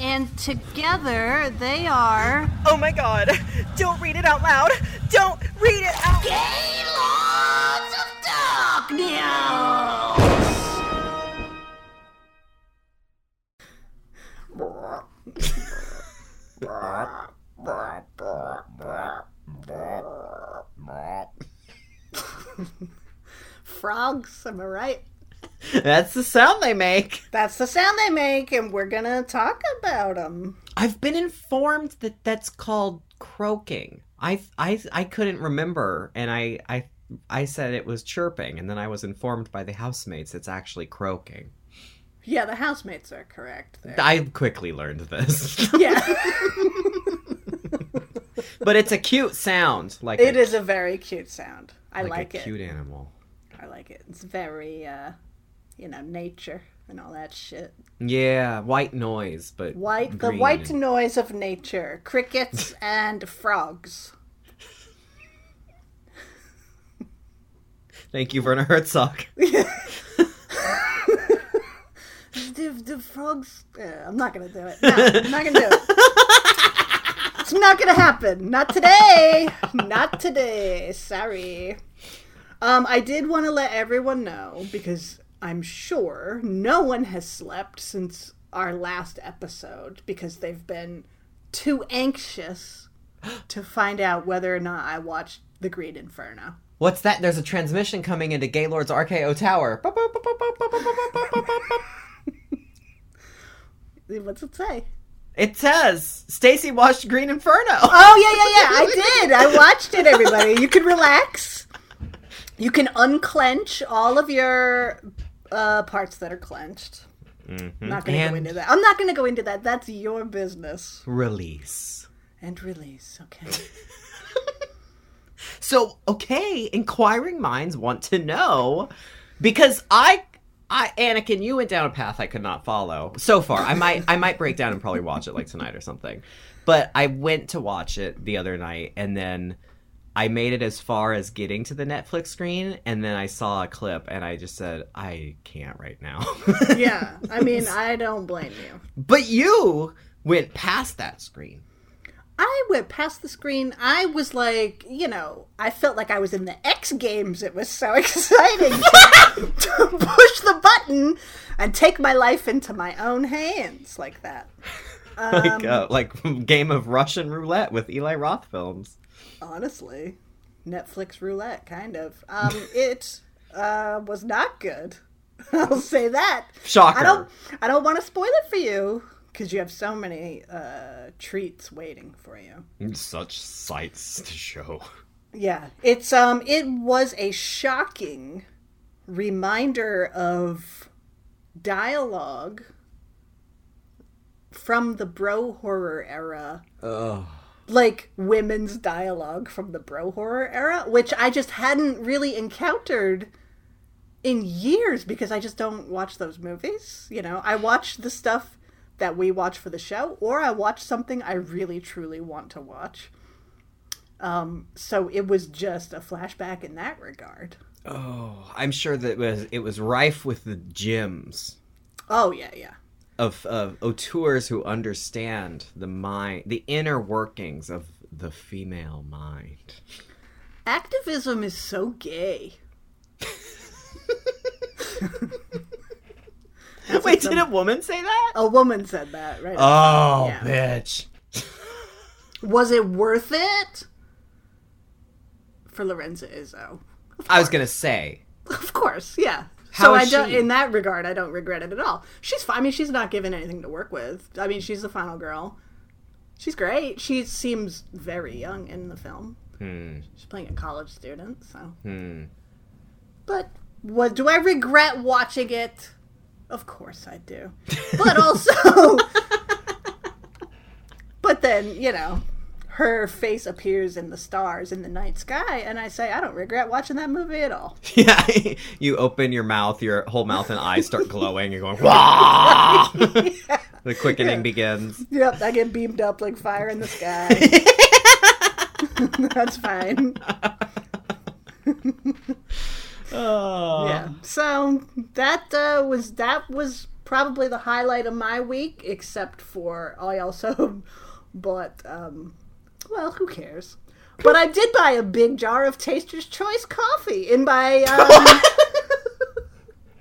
And together they are. Oh my god! Don't read it out loud! Don't read it out Gaylords of Darkness! Frogs, am I right? That's the sound they make. That's the sound they make, and we're gonna talk about them. I've been informed that that's called croaking. I I I couldn't remember, and I I I said it was chirping, and then I was informed by the housemates it's actually croaking. Yeah, the housemates are correct there. I quickly learned this, yeah, but it's a cute sound. Like it a, is a very cute sound. I like, like, a it. cute animal. I like it. It's very, uh, you know, nature and all that shit. Yeah, white noise, but White, the white noise of nature, crickets and frogs. Thank you, Werner Herzog. The, the frogs. Uh, I'm not gonna do it. No, I'm not gonna do it. It's not gonna happen. Not today. Not today. Sorry. Um, I did want to let everyone know because I'm sure no one has slept since our last episode because they've been too anxious to find out whether or not I watched The Green Inferno. What's that? There's a transmission coming into Gaylord's RKO Tower. What's it say? It says Stacie watched Green Inferno. Oh yeah, yeah, yeah. I did. I watched it. Everybody, you can relax. You can unclench all of your uh, parts that are clenched. I'm not going to go into that. I'm not going to go into that. That's your business. Release. And release. Okay. So, okay, inquiring minds want to know because I I Anakin, you went down a path I could not follow. So far, I might I might break down and probably watch it like tonight or something. But I went to watch it the other night and then I made it as far as getting to the Netflix screen and then I saw a clip and I just said I can't right now. yeah. I mean, I don't blame you. but you went past that screen. I went past the screen. I was like, you know, I felt like I was in the X Games. It was so exciting to, to push the button and take my life into my own hands like that. like uh, like game of Russian roulette with Eli Roth films. Honestly netflix roulette kind of um it uh was not good i'll say that Shocker. i don't i don't want to spoil it for you because you have so many uh treats waiting for you Such sights to show. yeah it's um it was a shocking reminder of dialogue from the bro horror era Ugh. Like women's dialogue from the bro horror era, which I just hadn't really encountered in years because I just don't watch those movies. You know, I watch the stuff that we watch for the show, or I watch something I really truly want to watch. Um, so it was just a flashback in that regard. Oh, I'm sure that it was it was rife with the gems Oh yeah, yeah. Of of auteurs who understand the mind, the inner workings of the female mind. Activism is so gay. Wait, did a woman say that? A woman said that, right? Oh, Yeah. bitch! Was it worth it for Lorenza Izzo? I was gonna say, Of course, yeah. How so I don't. In that regard, I don't regret it at all. She's fine. I mean, she's not given anything to work with. I mean, she's the final girl. She's great. She seems very young in the film. hmm, She's playing a college student, so. hmm. But what do I regret watching it? Of course I do. But also, but then you know, her face appears in the stars in the night sky, and I say, I don't regret watching that movie at all. Yeah, you open your mouth, your whole mouth and eyes start glowing. You're going, Wah! the quickening begins. Yep, I get beamed up like fire in the sky. That's fine. Oh. Yeah. So that uh, was that was probably the highlight of my week, except for I also bought. Um, well, who cares? But I did buy a big jar of Taster's Choice coffee, in my. um,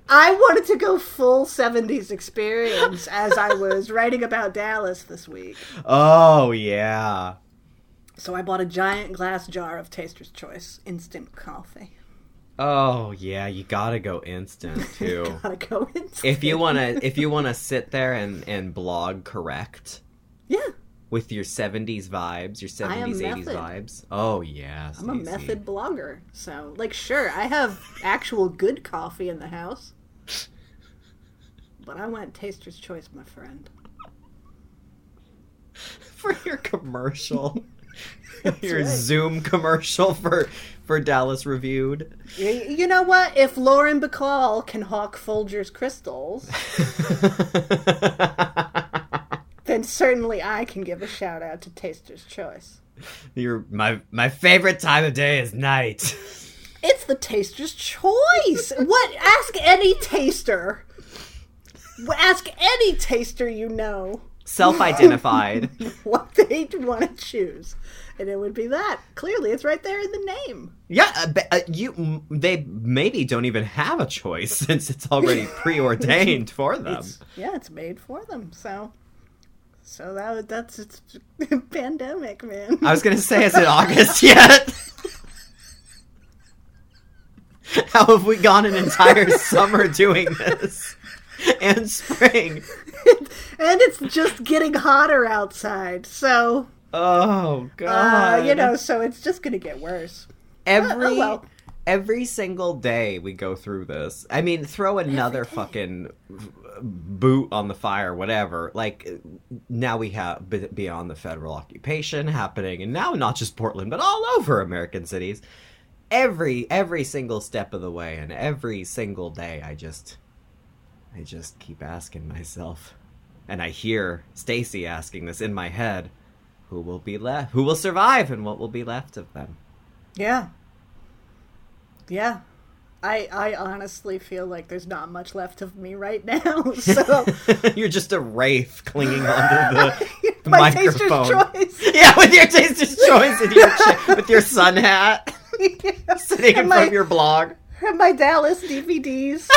I wanted to go full '70s experience as I was writing about Dallas this week. Oh, yeah. So I bought a giant glass jar of Taster's Choice instant coffee. Oh, yeah. You gotta go instant too. Gotta go instant. if you wanna, if you wanna sit there and and blog correct yeah, with your '70s vibes, your '70s '80s method. vibes. Oh yeah. I'm a method blogger, so like, sure, I have actual good coffee in the house, but I went Taster's Choice, my friend. for your commercial. your right. Zoom commercial for for Dallas Reviewed. You, you know what? If Lauren Bacall can hawk Folgers crystals, then certainly I can give a shout out to Taster's Choice. Your my my favorite time of day is night. It's the Taster's Choice. what? Ask any taster. Ask any taster you know. Self-identified. what they want to choose. And it would be that. Clearly, it's right there in the name. yeah, uh, uh, you they maybe don't even have a choice since it's already preordained for them. It's, yeah, it's made for them. So, so that that's it's pandemic, man. I was gonna say, is it August yet? How have we gone an entire summer doing this? And spring. and it's just getting hotter outside. So, Oh uh, god. you know, so it's just gonna get worse. every oh, well. Every single day we go through this. I mean, throw another fucking boot on the fire, whatever. Like now we have beyond the federal occupation happening, and now not just Portland, but all over American cities. Every every single step of the way, and every single day, I just I just keep asking myself, and I hear Stacie asking this in my head. Who will be left? Who will survive, and what will be left of them? Yeah. Yeah. I I honestly feel like there's not much left of me right now. So You're just a wraith clinging onto the my microphone. choice. Yeah, with your taster's choice and your cha- with your sun hat sitting in And front of your blog. and my Dallas DVDs.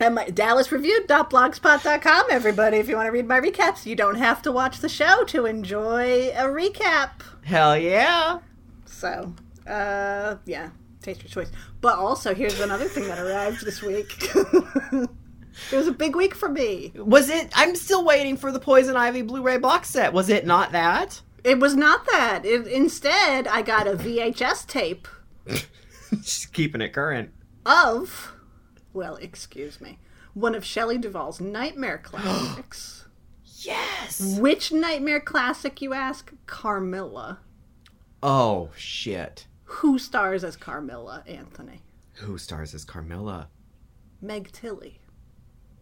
and my DallasReviewed.blogspot.com, everybody. If you want to read my recaps, you don't have to watch the show to enjoy a recap. Hell yeah! So, uh, yeah, taste your choice. But also, here's another thing that arrived this week. it was a big week for me. Was it? I'm still waiting for the Poison Ivy Blu-ray box set. Was it not that? It was not that. It, instead, I got a VHS tape just keeping it current. of, well, excuse me, one of Shelley Duvall's nightmare classics. Yes. Which nightmare classic, you ask? Carmilla. Oh shit. Who stars as Carmilla, Anthony? Who stars as Carmilla? Meg Tilly.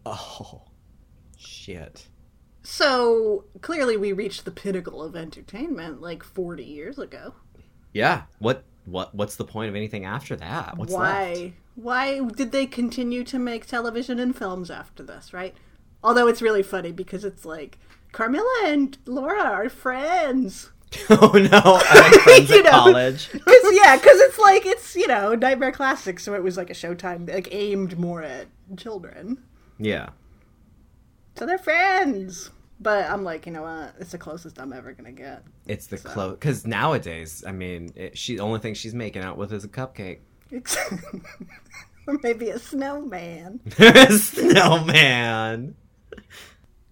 Oh shit. So clearly, we reached the pinnacle of entertainment like 40 years ago. Yeah. What? What? What's the point of anything after that? What's Why? left? Why did they continue to make television and films after this? Right? Although it's really funny because it's like Carmilla and Laura are friends. Oh no! I You know. college. Cause yeah, because it's like it's you know Nightmare Classic, so it was like a Showtime like aimed more at children. Yeah. So they're friends. But I'm like, you know what? It's the closest I'm ever gonna get. It's the close because nowadays, I mean, it, she the only thing she's making out with is a cupcake. or maybe a snowman. A snowman.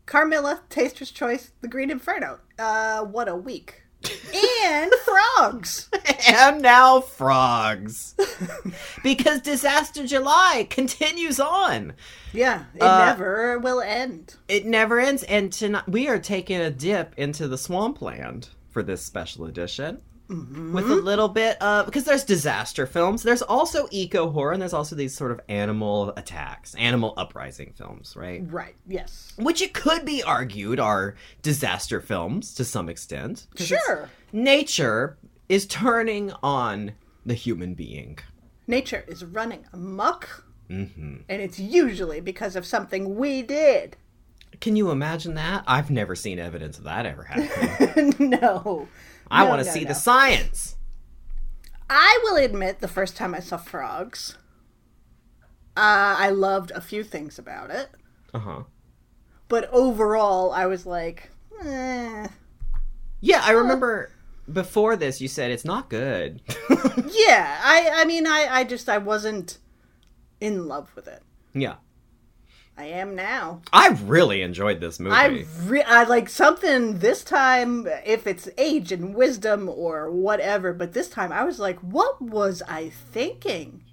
Carmilla, Taster's Choice, The Green Inferno. Uh, what a week. And frogs. and now frogs. because Disaster July continues on. Yeah, it Uh, never will end. It never ends. And tonight we are taking a dip into the swampland for this special edition. With a little bit of because there's disaster films, there's also eco horror, and there's also these sort of animal attacks, animal uprising films, right? Right. Yes. Which it could be argued are disaster films to some extent Sure. nature is turning on the human being. Nature is running amok, mm-hmm. and it's usually because of something we did. Can you imagine that? I've never seen evidence of that ever happening. no. I No, want to no, see no. the science. I will admit, the first time I saw frogs, uh, I loved a few things about it, Uh huh. but overall, I was like, eh. Yeah, I remember before this you said it's not good. yeah. I, I mean, I, I just, I wasn't in love with it. yeah. I am now. I really enjoyed this movie. I, re- I like something this time, if it's age and wisdom or whatever, but this time I was like, what was I thinking?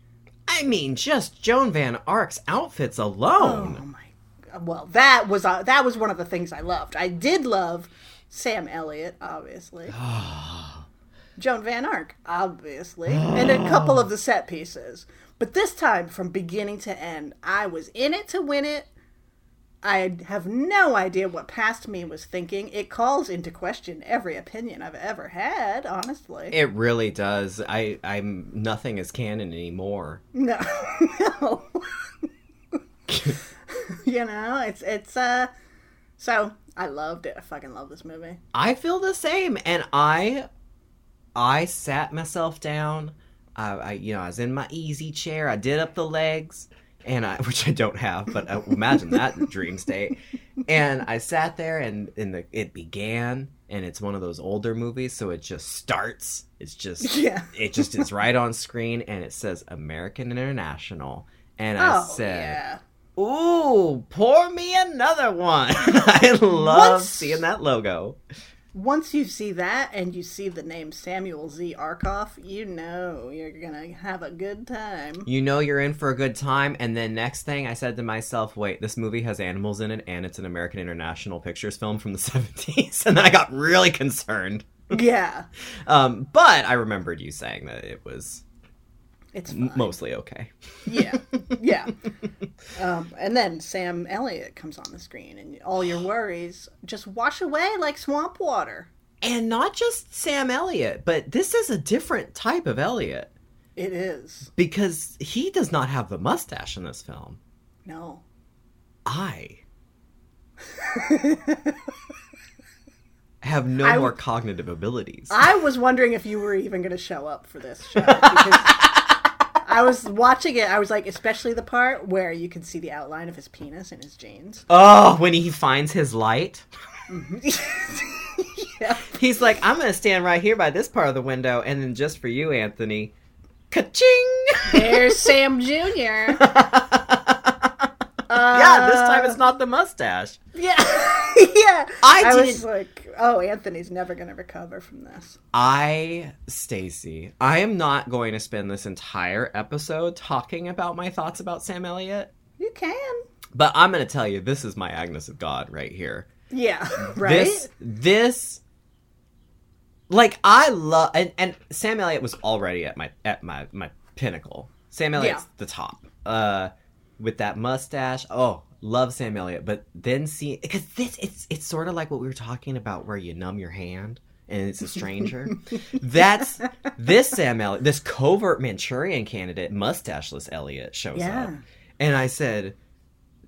I mean, just Joan Van Ark's outfits alone. Oh my! Well, that was uh, that was one of the things I loved. I did love Sam Elliott, obviously. Joan Van Ark, obviously, and a couple of the set pieces. But this time, from beginning to end, I was in it to win it. I have no idea what past me was thinking. It calls into question every opinion I've ever had, honestly. It really does. I, I'm nothing is canon anymore. No, no. you know, it's it's uh. So I loved it. I fucking love this movie. I feel the same, and I, I sat myself down. I, I, you know, I was in my easy chair. I did up the legs, and I, which I don't have, but uh, imagine that dream state. And I sat there, and and the, it began, and it's one of those older movies, so it just starts. It's just, Yeah. it just is right on screen, and it says American International, and I Oh said. yeah. Ooh, pour me another one. I love Once- seeing that logo. Once you see that and you see the name Samuel Z. Arkoff, you know you're gonna have a good time. You know you're in for a good time, and then next thing I said to myself, wait, this movie has animals in it, and it's an American International Pictures film from the 70s. And then I got really concerned. Yeah, Um, but I remembered you saying that it was it's fine. mostly okay. yeah, yeah. Um, and then Sam Elliott comes on the screen, and all your worries just wash away like swamp water. And not just Sam Elliott, but this is a different type of Elliott It is because he does not have the mustache in this film. no. I have no I- more cognitive abilities. I was wondering if you were even going to show up for this show because I was watching it. I was like, especially the part where you can see the outline of his penis in his jeans. oh, when he finds his light, mm-hmm. yeah. he's like, I'm going to stand right here by this part of the window, and then just for you, Anthony, ka-ching! There's Sam Jr. yeah, this time it's not the mustache. Yeah, yeah. I was like, oh, Anthony's never going to recover from this. I, Stacie, I am not going to spend this entire episode talking about my thoughts about Sam Elliott, You can. but I'm going to tell you this is my Agnes of God right here. Yeah. Right. This this like I love and, and Sam Elliott was already at my at my my pinnacle. Sam Elliott's Yeah. the top. Uh with that mustache. Oh, love Sam Elliott, but then see because this it's it's sort of like what we were talking about where you numb your hand and it's a stranger. That's this Sam Elliott, this covert Manchurian candidate, mustacheless Elliott shows Yeah. up. And I said,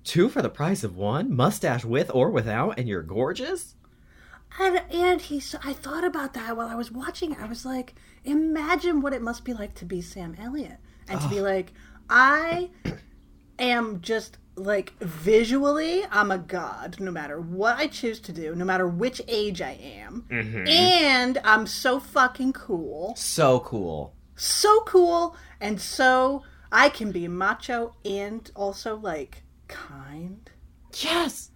two for the price of one, mustache with or without, and you're gorgeous. And, and he's, I thought about that while I was watching it. I was like, imagine what it must be like to be Sam Elliott. And to be like, I am just like visually, I'm a god no matter what I choose to do, no matter which age I am. Mm-hmm. And I'm so fucking cool. So cool. So cool. And so I can be macho and also like kind. Yes.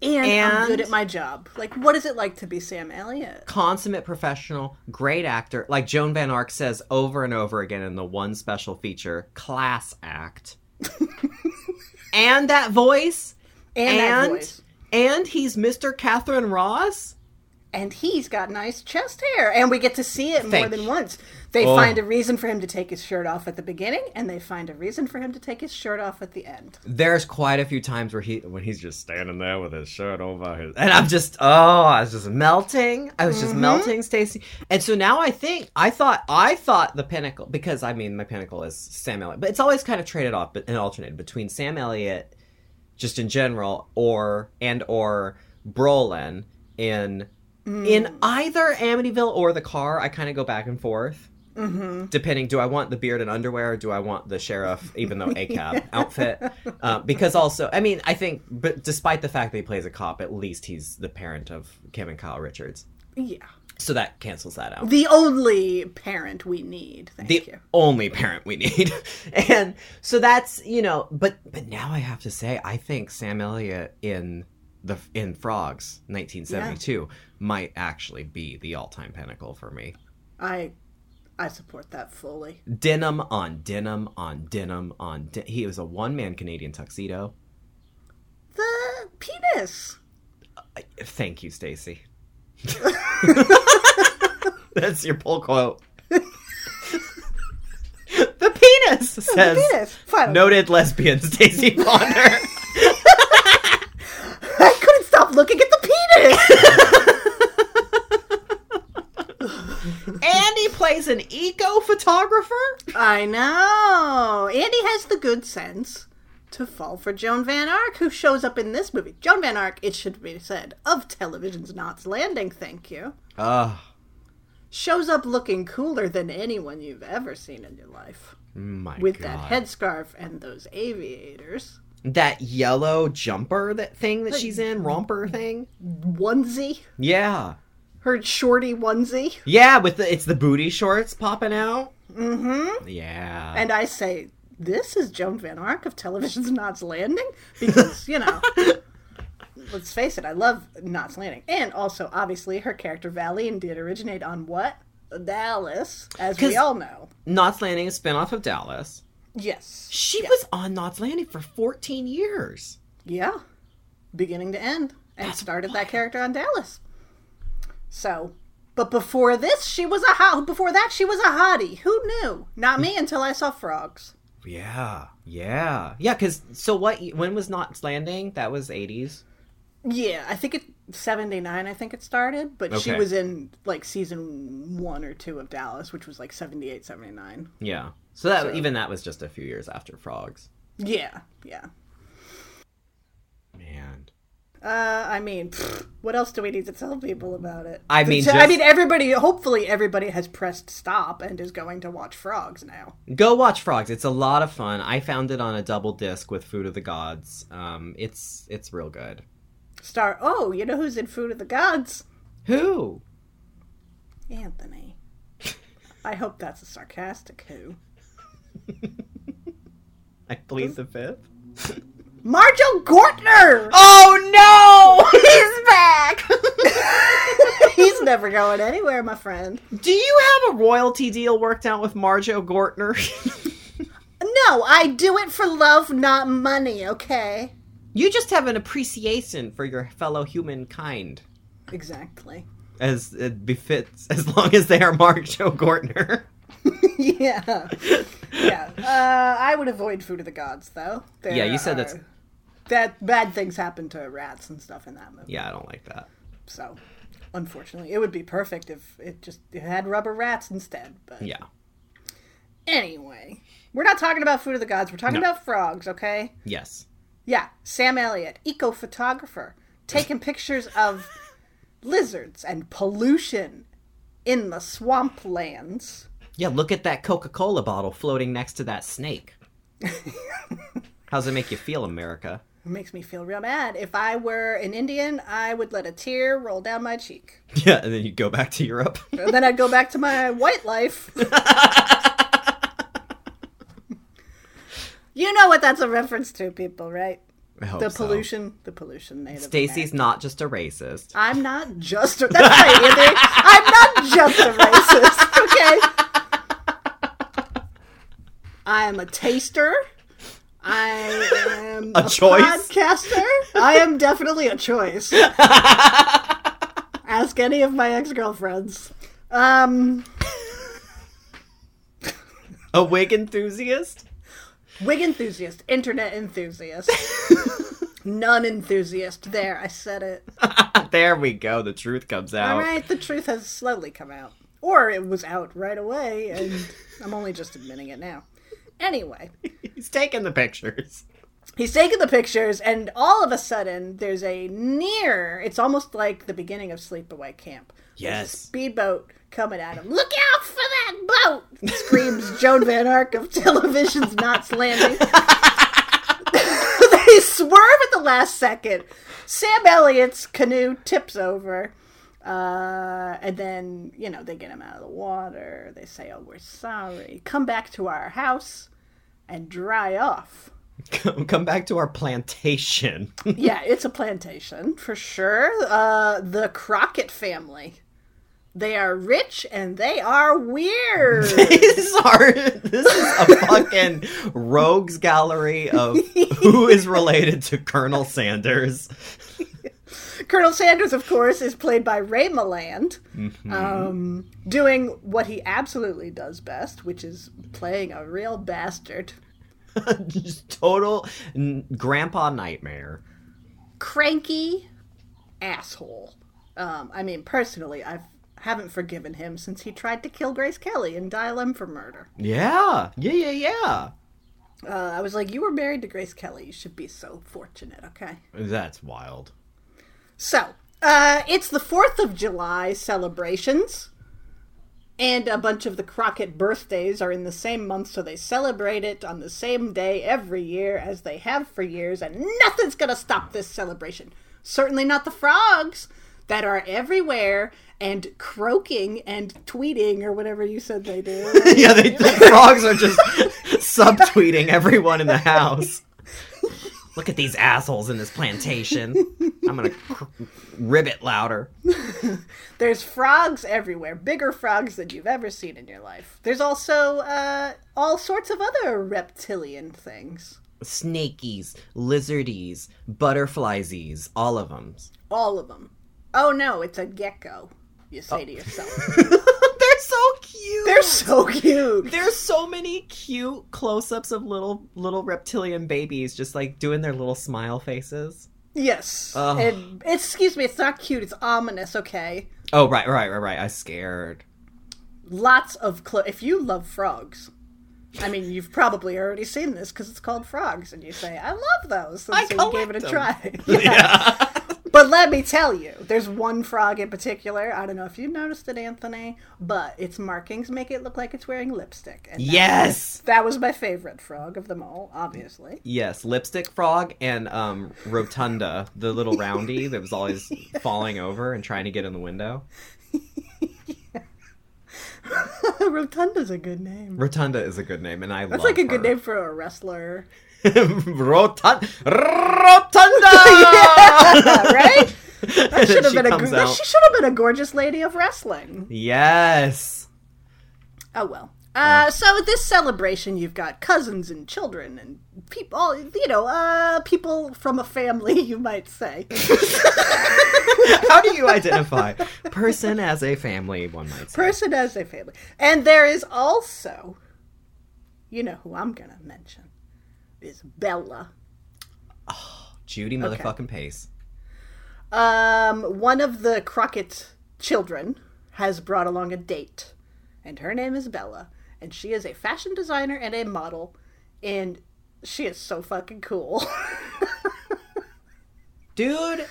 And, I'm And- good at my job. Like, what is it like to be Sam Elliott? consummate professional, great actor. Like Joan Van Ark says over and over again in the one special feature, class act. And that voice. And, And voice. and he's Mr. Katharine Ross. And he's got nice chest hair, and we get to see it more than you. once. They Oh. find a reason for him to take his shirt off at the beginning, and they find a reason for him to take his shirt off at the end. There's quite a few times where he when he's just standing there with his shirt over his and I'm just oh I was just melting. I was just mm-hmm. melting Stacie. And so now I think I thought I thought the pinnacle because I mean my pinnacle is Sam Elliott but it's always kind of traded off but and alternated between Sam Elliott just in general or and or Brolin in mm. in either Amityville or the car I kind of go back and forth depending do i want the beard and underwear or do i want the sheriff even though a cab outfit uh, because also i mean i think but despite the fact that he plays a cop at least he's the parent of kim and kyle richards Yeah. so that cancels that out The only parent we need. Thank the you. only parent we need and so that's you know but but now i have to say i think sam elliott in the in frogs 1972 might actually be the all-time pinnacle for me I I support that fully. denim on denim on denim on de- he was a one-man canadian tuxedo The penis. Uh, thank you, Stacie. That's your pull quote. the penis says penis. Noted lesbian Stacie Ponder. I couldn't stop looking at the penis. and he plays an eco photographer. I know. Andy has the good sense to fall for Joan Van Ark, who shows up in this movie. Joan Van Ark, it should be said, of television's Knots Landing, thank you. Ugh, Shows up looking cooler than anyone you've ever seen in your life. my With God. that headscarf and those aviators. that yellow jumper, that thing that she's in, romper thing. Onesie. Yeah, Her shorty onesie. yeah, with the it's the booty shorts popping out. Mm-hmm. Yeah, And I say, this is Joan Van Ark of television's Knots Landing? Because, you know, let's face it, I love Knots Landing. And also, obviously, her character Valene did originate on what? Dallas, as we all know. Knots Landing, is a spinoff of Dallas. Yes. She was on Knots Landing for 14 years. Yeah. Beginning to end. And That's started that character on Dallas. So, but before this, she was a hot. Before that, she was a hottie. Who knew? Not me until I saw frogs. Yeah, yeah, yeah. Because so what? When was Knots Landing? That was 80s. Yeah, I think it 79 I think it started, but she was in like season 1 or 2 of Dallas, which was like 78 79. Yeah. So that So- even that was just a few years after Frogs. Yeah, yeah. Uh, I mean, pfft, what else do we need to tell people about it? I mean, So- I mean, everybody. Hopefully, everybody has pressed stop and is going to watch Frogs now. Go watch Frogs. It's a lot of fun. I found it on a double disc with Food of the Gods. Um, it's it's real good. Star. Oh, you know who's in Food of the Gods? Who? Anthony. I hope that's a sarcastic who. I plead the fifth. Marjoe Gortner. Oh no! He's back. He's never going anywhere, my friend. Do you have a royalty deal worked out with Marjoe Gortner? No, I do it for love, not money. Okay. you just have an appreciation for your fellow humankind, Exactly. as it befits, as long as they are Marjoe Gortner. yeah. Yeah. Uh, I would avoid Food of the Gods, though. There Yeah, you said are- that's- that bad things happen to rats and stuff in that movie. Yeah, I don't like that. So, unfortunately, it would be perfect if it just it had rubber rats instead. But Yeah. anyway, we're not talking about Food of the Gods. We're talking No. about frogs. Okay. Yes. Yeah, Sam Elliott, eco photographer, taking pictures of lizards and pollution in the swamplands. Yeah, look at that Coca Cola bottle floating next to that snake. How's it make you feel, America? It makes me feel real bad. If I were an Indian, I would let a tear roll down my cheek. Yeah, and then you'd go back to Europe. And then I'd go back to my white life. you know what that's a reference to, people, right? The so. pollution, the pollution. Native Stacie's not just a racist. I'm not just. A, that's right, Anthony. I'm not just a racist. Okay. I am a taster. I am A choice? podcaster. I am definitely a choice. Ask any of my ex girlfriends. Um, A wig enthusiast? wig enthusiast, internet enthusiast, nun enthusiast. There, I said it. there we go. The truth comes out. All right, the truth has slowly come out. Or it was out right away, and I'm only just admitting it now. Anyway, He's taking the pictures. he's taking the pictures, and all of a sudden, there's a near, it's almost like the beginning of Sleepaway Camp. Yes. Speedboat coming at him. Look out for that boat! Screams Joan Van Ark of television's Knots Landing. they swerve at the last second. Sam Elliott's canoe tips over. Uh, and then, you know, they get him out of the water. They say, oh, we're sorry. Come back to our house and dry off. Come, back to our plantation. yeah, it's a plantation for sure. Uh, the Crockett family. They are rich and they are weird. These are this is a fucking rogues gallery of who is related to Colonel Sanders. Colonel Sanders, of course, is played by Ray Milland, um, doing what he absolutely does best, which is playing a real bastard. Just total n- grandpa nightmare. Cranky asshole. Um, I mean, personally, I haven't forgiven him since he tried to kill Grace Kelly and Dial M for Murder. Yeah, yeah, yeah, yeah. Uh, I was like, you were married to Grace Kelly. You should be so fortunate, okay? That's wild. So, uh, it's the 4th of July celebrations. And a bunch of the Crockett birthdays are in the same month, so they celebrate it on the same day every year as they have for years, and nothing's gonna stop this celebration. Certainly not the frogs that are everywhere and croaking and tweeting or whatever you said they do. yeah, they, the frogs are just subtweeting everyone in the house. Look at these assholes in this plantation. I'm gonna cr- ribbit louder. There's frogs everywhere, bigger frogs than you've ever seen in your life. There's also uh, all sorts of other reptilian things. Snakies, lizardies, butterfliesies, all of them. All of them. Oh no, it's a gecko, you say to yourself. They're so cute. They're so cute. There's so many cute close-ups of little little reptilian babies just like doing their little smile faces. Yes. And, excuse me, it's not cute, it's ominous, okay? Oh right, right, right, right. I scared. Lots of clo- if you love frogs. I mean, you've probably already seen this because it's called frogs, and you say, "I love those," and I so you gave it a collect try. Yeah. But let me tell you, there's one frog in particular. I don't know if you noticed it, Anthony, but its markings make it look like it's wearing lipstick. And yes. that was my favorite frog of them all, obviously. Yes, lipstick frog and um rotunda, the little roundy that was always falling over and trying to get in the window. Rotunda's a good name. Rotunda is a good name, and I That's like a good name for a wrestler, Rotund Rotunda. right? That should have She been a. comes Go- out. she should have been a gorgeous lady of wrestling. Yes. Oh well. Uh, so this celebration, you've got cousins and children and people, you know, uh, people from a family, you might say. How do you identify person as a family? One might say. Person as a family, and there is also, you know, who I'm gonna mention is Bella. Judy motherfucking Pace. Um, one of the Crockett children has brought along a date, and her name is Bella, and she is a fashion designer and a model, and she is so fucking cool. Dude,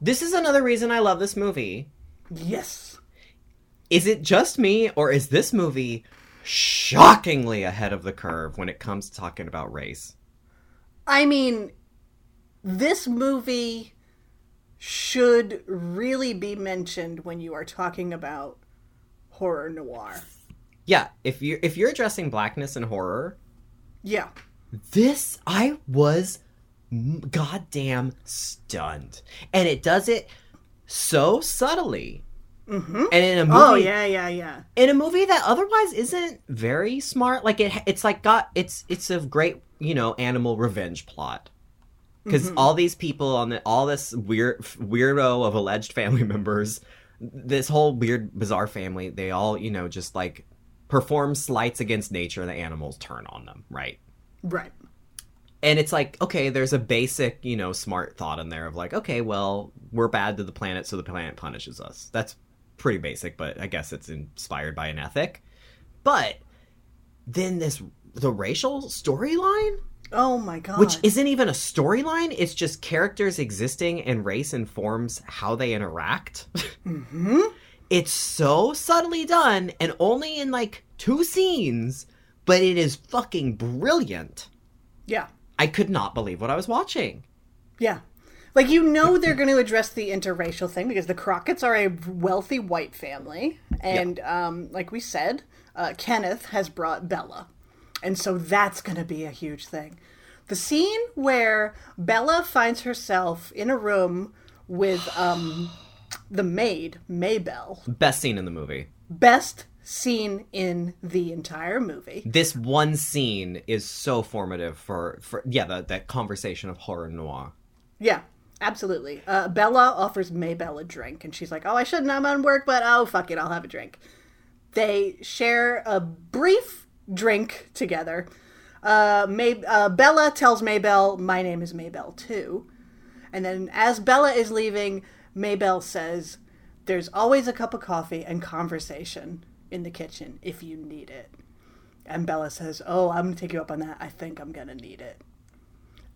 this is another reason I love this movie. yes. Is it just me, or is this movie shockingly ahead of the curve when it comes to talking about race? I mean, this movie should really be mentioned when you are talking about horror noir. Yeah, if you if you're addressing blackness and horror, Yeah. this I was goddamn stunned. And it does it so subtly. Mm-hmm. And in a movie, Oh yeah, yeah, yeah. in a movie that otherwise isn't very smart, like it, it's like got it's it's a great you know animal revenge plot because all these people on the all this weird weirdo of alleged family members, this whole weird bizarre family, they all you know just like perform slights against nature, and the animals turn on them, right? Right. and it's like okay there's a basic you know smart thought in there of like okay well we're bad to the planet so the planet punishes us that's pretty basic but i guess it's inspired by an ethic but then this the racial storyline Oh my god. which isn't even a storyline it's just characters existing and race informs how they interact hmm it's so subtly done and only in like two scenes but it is fucking brilliant Yeah. i could not believe what i was watching Yeah. Like you know they're going to address the interracial thing because the Crockett's are a wealthy white family, and um, like we said, uh, Kenneth has brought Bella, and so that's going to be a huge thing. The scene where Bella finds herself in a room with um, the maid Maybelle. Best scene in the movie. best scene in the entire movie. This one scene is so formative for, for yeah, the, that conversation of horror noir. Yeah, absolutely. Uh, Bella offers Maybelle a drink, and she's like, "Oh, I shouldn't. I'm on work, but oh, fuck it, I'll have a drink." They share a brief drink together. Uh, May- uh, Bella tells Maybelle, "My name is Maybelle too," and then as Bella is leaving, Maybelle says, "There's always a cup of coffee and conversation in the kitchen if you need it." And Bella says, "Oh, I'm gonna take you up on that. I think I'm gonna need it."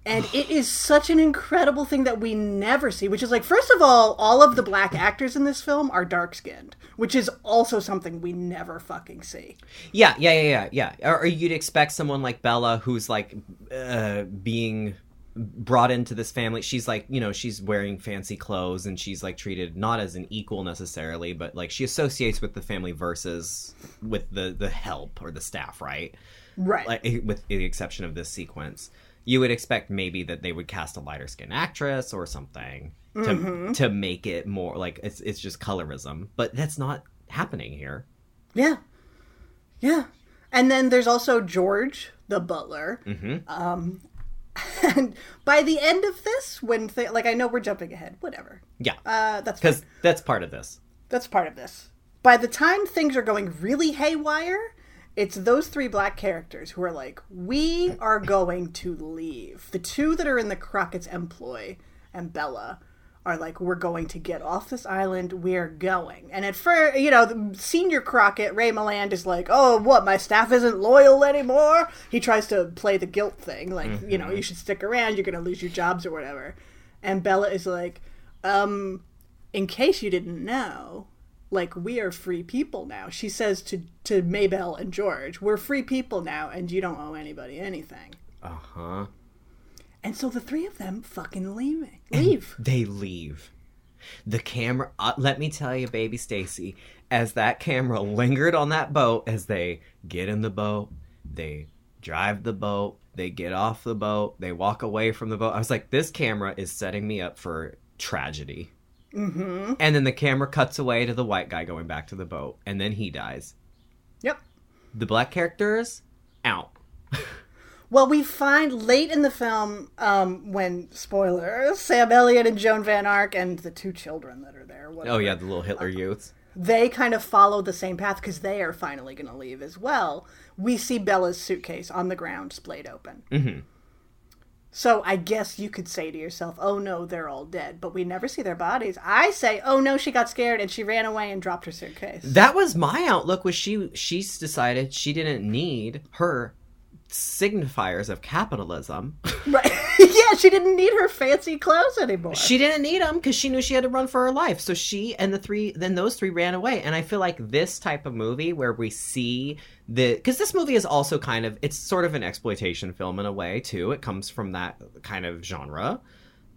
And it is such an incredible thing that we never see, which is like, first of all, all of the black actors in this film are dark skinned, which is also something we never fucking see. Yeah, yeah, yeah, yeah, yeah. Or, or you'd expect someone like Bella, who's like uh, being brought into this family. She's like, you know, she's wearing fancy clothes and she's like treated not as an equal necessarily, but like she associates with the family versus with the the help or the staff, right? Right. like with the exception of this sequence you would expect maybe that they would cast a lighter skin actress or something to Mm-hmm. to make it more like it's it's just colorism but that's not happening here yeah. Yeah. And then there's also George, the butler. Mhm. Um, and by the end of this, when, th- like, I know we're jumping ahead, whatever. yeah Uh, that's because that's part of this That's part of this. By the time things are going really haywire, it's those three black characters who are like, we are going to leave. The two that are in the Crockett's employ and Bella are like, we're going to get off this island. We're going. And at first, you know, the senior Crockett, Ray Milland, is like, oh, what? My staff isn't loyal anymore. He tries to play the guilt thing, like, you know, you should stick around. You're going to lose your jobs or whatever. And Bella is like, um, in case you didn't know, like we are free people now. She says to to Maybelle and George, "We're free people now, and you don't owe anybody anything." uh-huh And so the three of them fucking leave. Leave. they leave the camera uh, let me tell you baby stacie as that camera lingered on that boat as they get in the boat they drive the boat they get off the boat they walk away from the boat i was like this camera is setting me up for tragedy mm-hmm. and then the camera cuts away to the white guy going back to the boat and then he dies Yep. the black characters out Well, we find late in the film um, when spoilers, Sam Elliott and Joan Van Ark and the two children that are there. Whatever, oh yeah the little hitler youths they kind of follow the same path because they are finally going to leave as well. We see Bella's suitcase on the ground, splayed open. mm-hmm. So I guess you could say to yourself, "Oh no, they're all dead," but we never see their bodies. I say, "Oh no, she got scared and she ran away and dropped her suitcase." That was my outlook. Was she? She's decided she didn't need her signifiers of capitalism. right? yeah, she didn't need her fancy clothes anymore. she didn't need them because she knew she had to run for her life. So she and the three, then those three ran away. And I feel like this type of movie where we see the, because this movie is also kind of, it's sort of an exploitation film in a way too. It comes from that kind of genre,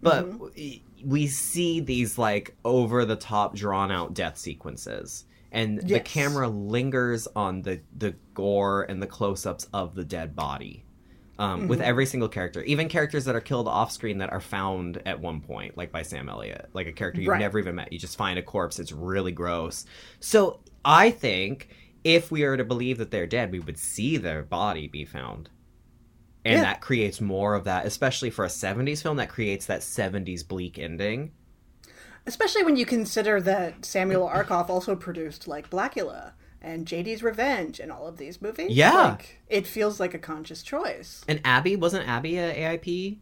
but we- we see these like over the top, drawn out death sequences. And the camera lingers on the, the gore and the close ups of the dead body. Um, With every single character, even characters that are killed off screen that are found at one point, like by Sam Elliott, like a character you've Right. never even met. You just find a corpse. It's really gross. So I think if we are to believe that they're dead, we would see their body be found. And Yeah. that creates more of that, especially for a 70s film, that creates that 70s bleak ending. Especially when you consider that Samuel Arkoff also produced like Blackula and JD's Revenge and all of these movies. Yeah. Like, it feels like a conscious choice. And Abby, wasn't Abby a AIP?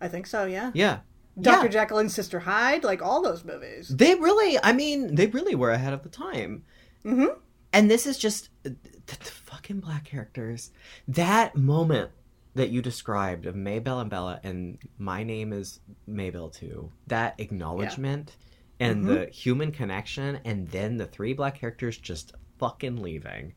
I think so, yeah. Yeah. Dr. Yeah. Jekyll and Sister Hyde, like all those movies. They really, I mean, they really were ahead of the time. Mm-hmm. And this is just the, the fucking black characters. That moment that you described of Maybelle and Bella, and my name is Maybelle too. That acknowledgement and mm-hmm. the human connection, and then the three black characters just fucking leaving.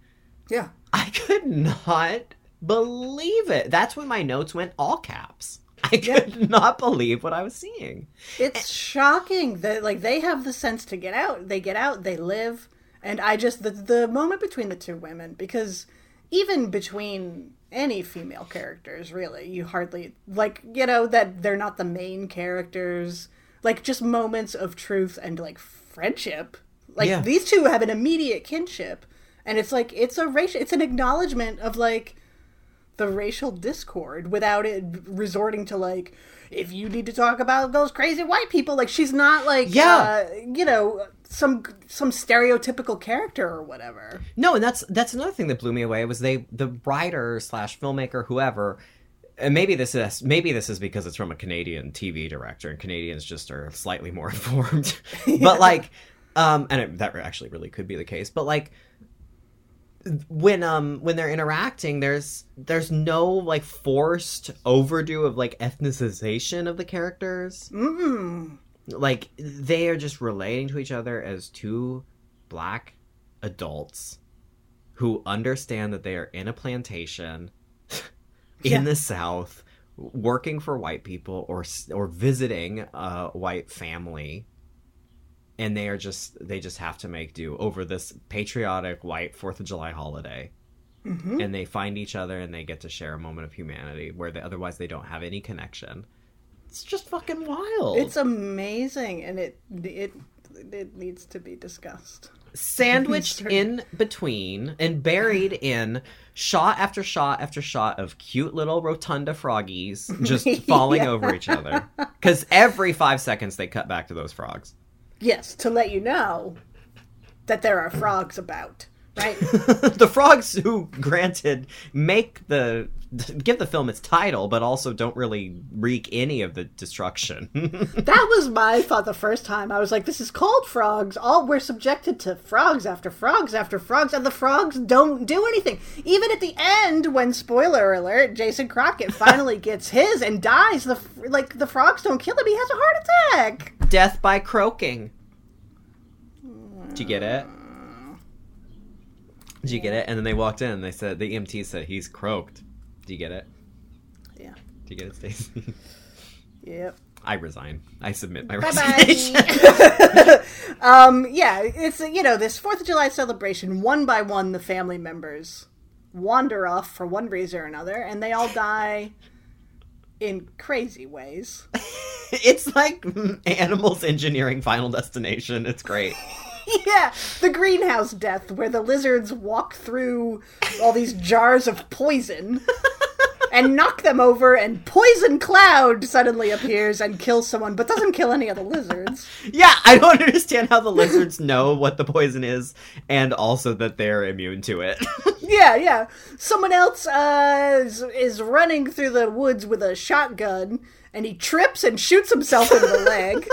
Yeah. I could not believe it. That's when my notes went all caps. I could not believe what I was seeing. It's shocking that like they have the sense to get out. They get out, they live, and I just the the moment between the two women because even between any female characters, really, you hardly like you know that they're not the main characters. Like just moments of truth and like friendship. Like Yeah. these two have an immediate kinship, and it's like it's a racial. It's an acknowledgement of like the racial discord without it resorting to like if you need to talk about those crazy white people like she's not like Yeah. uh, you know some some stereotypical character or whatever No, and that's that's another thing that blew me away was they the writer slash filmmaker whoever. And maybe this is maybe this is because it's from a Canadian TV director, and Canadians just are slightly more informed. but like, um, and it, that actually really could be the case. But like, when um when they're interacting, there's there's no like forced overdue of like ethnicization of the characters mm like they are just relating to each other as two black adults who understand that they are in a plantation in Yeah. the south working for white people or or visiting a white family and they are just they just have to make do over this patriotic white 4th of July holiday Mm-hmm. and they find each other and they get to share a moment of humanity where they, otherwise they don't have any connection it's just fucking wild it's amazing and it it it needs to be discussed sandwiched in between and buried in shot after shot after shot of cute little rotunda froggies just falling Yeah. over each other. Because every five seconds they cut back to those frogs. yes to let you know that there are frogs about right the frogs who, granted, make the give the film its title, but also don't really wreak any of the destruction. that was my thought the first time i was like this is called frogs all we're subjected to frogs after frogs after frogs and the frogs don't do anything even at the end when spoiler alert jason crockett finally gets his and dies the like the frogs don't kill him he has a heart attack Death by croaking. Did you get it? Did you get it? And then they walked in and they said the EMT said he's croaked. Do you get it? yeah Do you get it, Stacie? yep I resign. I submit my resignation. bye. um, yeah, it's you know this Fourth of July celebration. One by one, the family members wander off for one reason or another, and they all die in crazy ways. it's like animals engineering Final Destination. It's great. yeah, the greenhouse death, where the lizards walk through all these jars of poison. And knock them over, and poison cloud suddenly appears and kills someone, but doesn't kill any of the lizards. Yeah, I don't understand how the lizards know what the poison is and also that they're immune to it. Yeah, yeah. Someone else uh, is, is running through the woods with a shotgun, and he trips and shoots himself in the leg.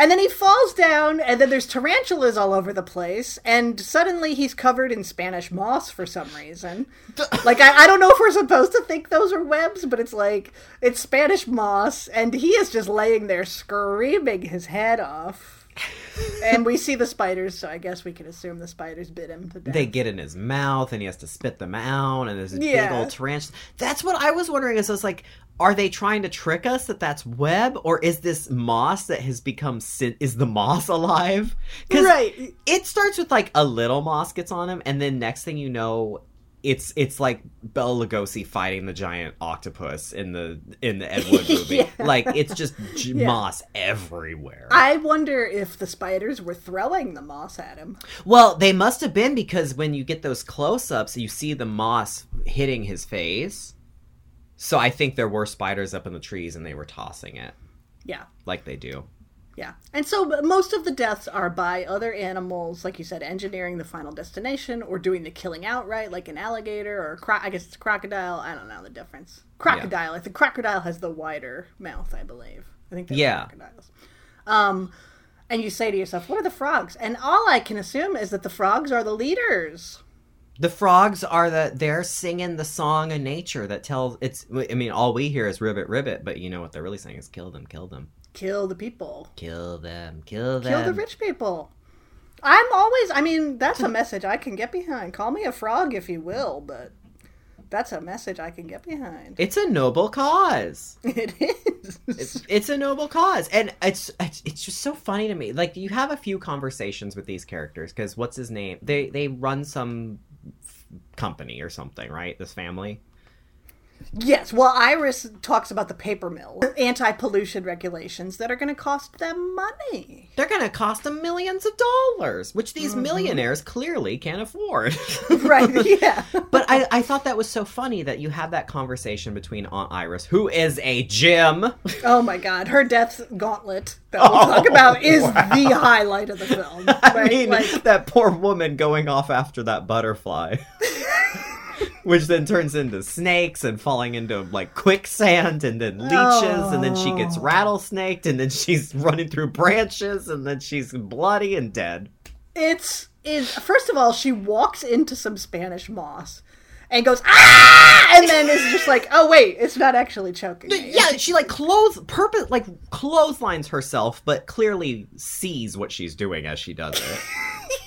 And then he falls down, and then there's tarantulas all over the place, and suddenly he's covered in Spanish moss for some reason. Like, I, I don't know if we're supposed to think those are webs, but it's like, it's Spanish moss, and he is just laying there screaming his head off. And we see the spiders, so I guess we can assume the spiders bit him to death. they get in his mouth and he has to spit them out and there's a big old tarantula. That's what I was wondering is I was like, are they trying to trick us that that's web or is this moss that has become sin- is the moss alive? 'Cause Right. it starts with like a little moss gets on him and then next thing you know it's it's like Bela Lugosi fighting the giant octopus in the in the Ed Wood movie. Yeah. Like it's just j- Yeah. moss everywhere. I wonder if the spiders were throwing the moss at him. Well, they must have been because when you get those close-ups, you see the moss hitting his face. So I think there were spiders up in the trees and they were tossing it Yeah. like they do. Yeah. And so most of the deaths are by other animals, like you said, engineering the final destination or doing the killing outright, like an alligator or a cro- I guess it's a crocodile. I don't know the difference. Crocodile. I think crocodile has the wider mouth, I believe. I think Yeah. crocodiles. Um, and you say to yourself, what are the frogs? And all I can assume is that the frogs are the leaders. The frogs are the they're singing the song of nature that tells it's I mean all we hear is ribbit ribbit, but you know what they're really saying is kill them, kill them. Kill the people. Kill them, kill them. Kill the rich people. I'm always, I mean, that's a message I can get behind. Call me a frog if you will, but that's a message I can get behind. It's a noble cause. It is. It's, it's a noble cause, and it's, it's it's just so funny to me. Like you have a few conversations with these characters because what's his name? They they run some f- company or something, right? This family. Yes, well, Iris talks about the paper mill, anti pollution regulations that are going to cost them money. They're gonna cost them millions of dollars, which these Mm-hmm. millionaires clearly can't afford. Right, yeah. But I, I thought that was so funny that you had that conversation between Aunt Iris, who is a Jim. Oh my god, her death gauntlet that we'll talk about is the highlight of the film. I mean, like, that poor woman going off after that butterfly. Which then turns into snakes and falling into like quicksand and then leeches and then she gets Oh. rattlesnaked and then she's running through branches and then she's bloody and dead. it's is first of all she walks into some spanish moss and goes ah and then is just like oh wait it's not actually choking me. Yeah, she like clothes purpose like clotheslines herself, but clearly sees what she's doing as she does it.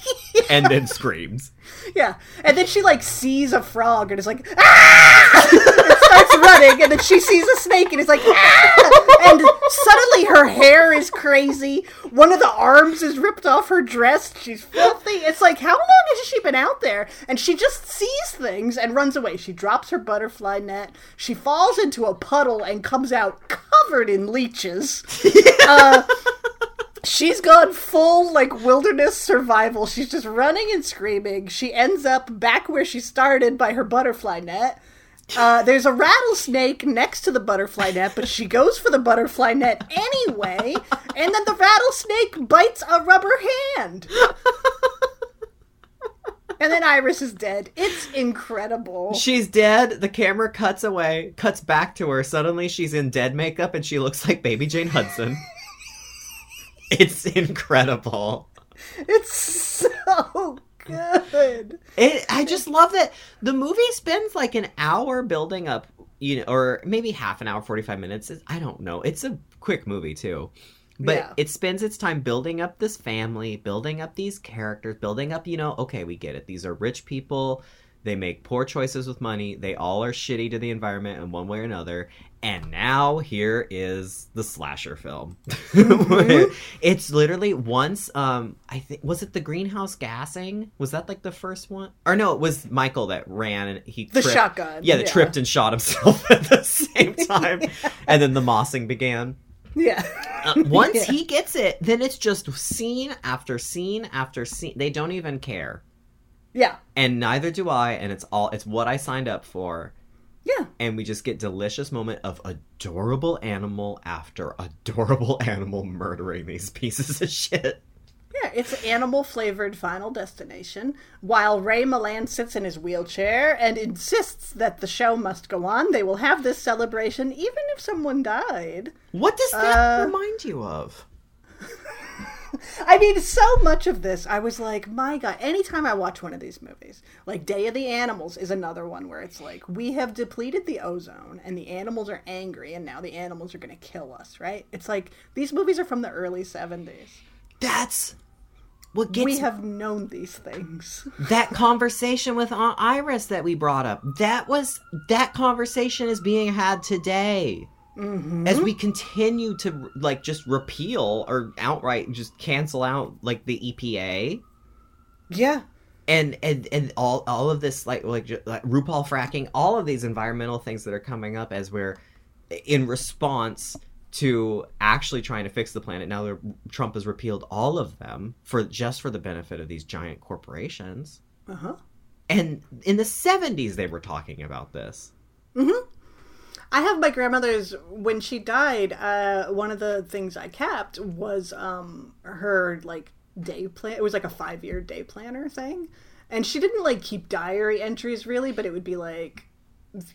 and then screams. yeah. And then she like sees a frog and is like ah! And starts running and then she sees a snake and is like ah! And suddenly her hair is crazy. One of the arms is ripped off her dress. She's filthy. It's like how long has she been out there? And she just sees things and runs away. She drops her butterfly net. She falls into a puddle and comes out covered in leeches. Uh, She's gone full like wilderness survival. She's just running and screaming. She ends up back where she started by her butterfly net. Uh, there's a rattlesnake next to the butterfly net, but she goes for the butterfly net anyway, and then the rattlesnake bites a rubber hand. And then Iris is dead. It's incredible. She's dead. The camera cuts away, cuts back to her. Suddenly she's in dead makeup and she looks like baby Jane Hudson. it's incredible. It's so good. It, I just love that the movie spends like an hour building up, you know, or maybe half an hour, 45 minutes. I don't know. It's a quick movie too. But Yeah. it spends its time building up this family, building up these characters, building up, you know, okay, we get it. These are rich people. They make poor choices with money. They all are shitty to the environment in one way or another. And now here is the slasher film. it's literally once um I think was it the greenhouse gassing? Was that like the first one? Or no, it was Michael that ran and he The tripped- shotgun, Yeah, that yeah. tripped and shot himself at the same time. And then the mossing began. Yeah. Uh, once Yeah. he gets it, then it's just scene after scene after scene. They don't even care. Yeah. And neither do I, and it's all it's what I signed up for. Yeah. And we just get delicious moment of adorable animal after adorable animal murdering these pieces of shit. Yeah, it's animal flavored Final Destination. While Ray Milland sits in his wheelchair and insists that the show must go on, they will have this celebration even if someone died. What does that Uh, remind you of? I mean, so much of this, I was like, my God, anytime I watch one of these movies, like Day of the Animals is another one where it's like, we have depleted the ozone and the animals are angry and now the animals are going to kill us, right? It's like, these movies are from the early 70s. That's what gets we have known these things. that conversation with Aunt Iris that we brought up. That was that conversation is being had today. Mm-hmm. As we continue to like just repeal or outright just cancel out like the EPA. Yeah. and and and all all of this like like, like RuPaul fracking, all of these environmental things that are coming up as we're in response to actually trying to fix the planet. Now that Trump has repealed all of them for just for the benefit of these giant corporations. Uh huh. And in the 70s they were talking about this. I have my grandmother's when she died. Uh, one of the things I kept was um her like day plan. It was like a five year day planner thing, and she didn't like keep diary entries really, but it would be like.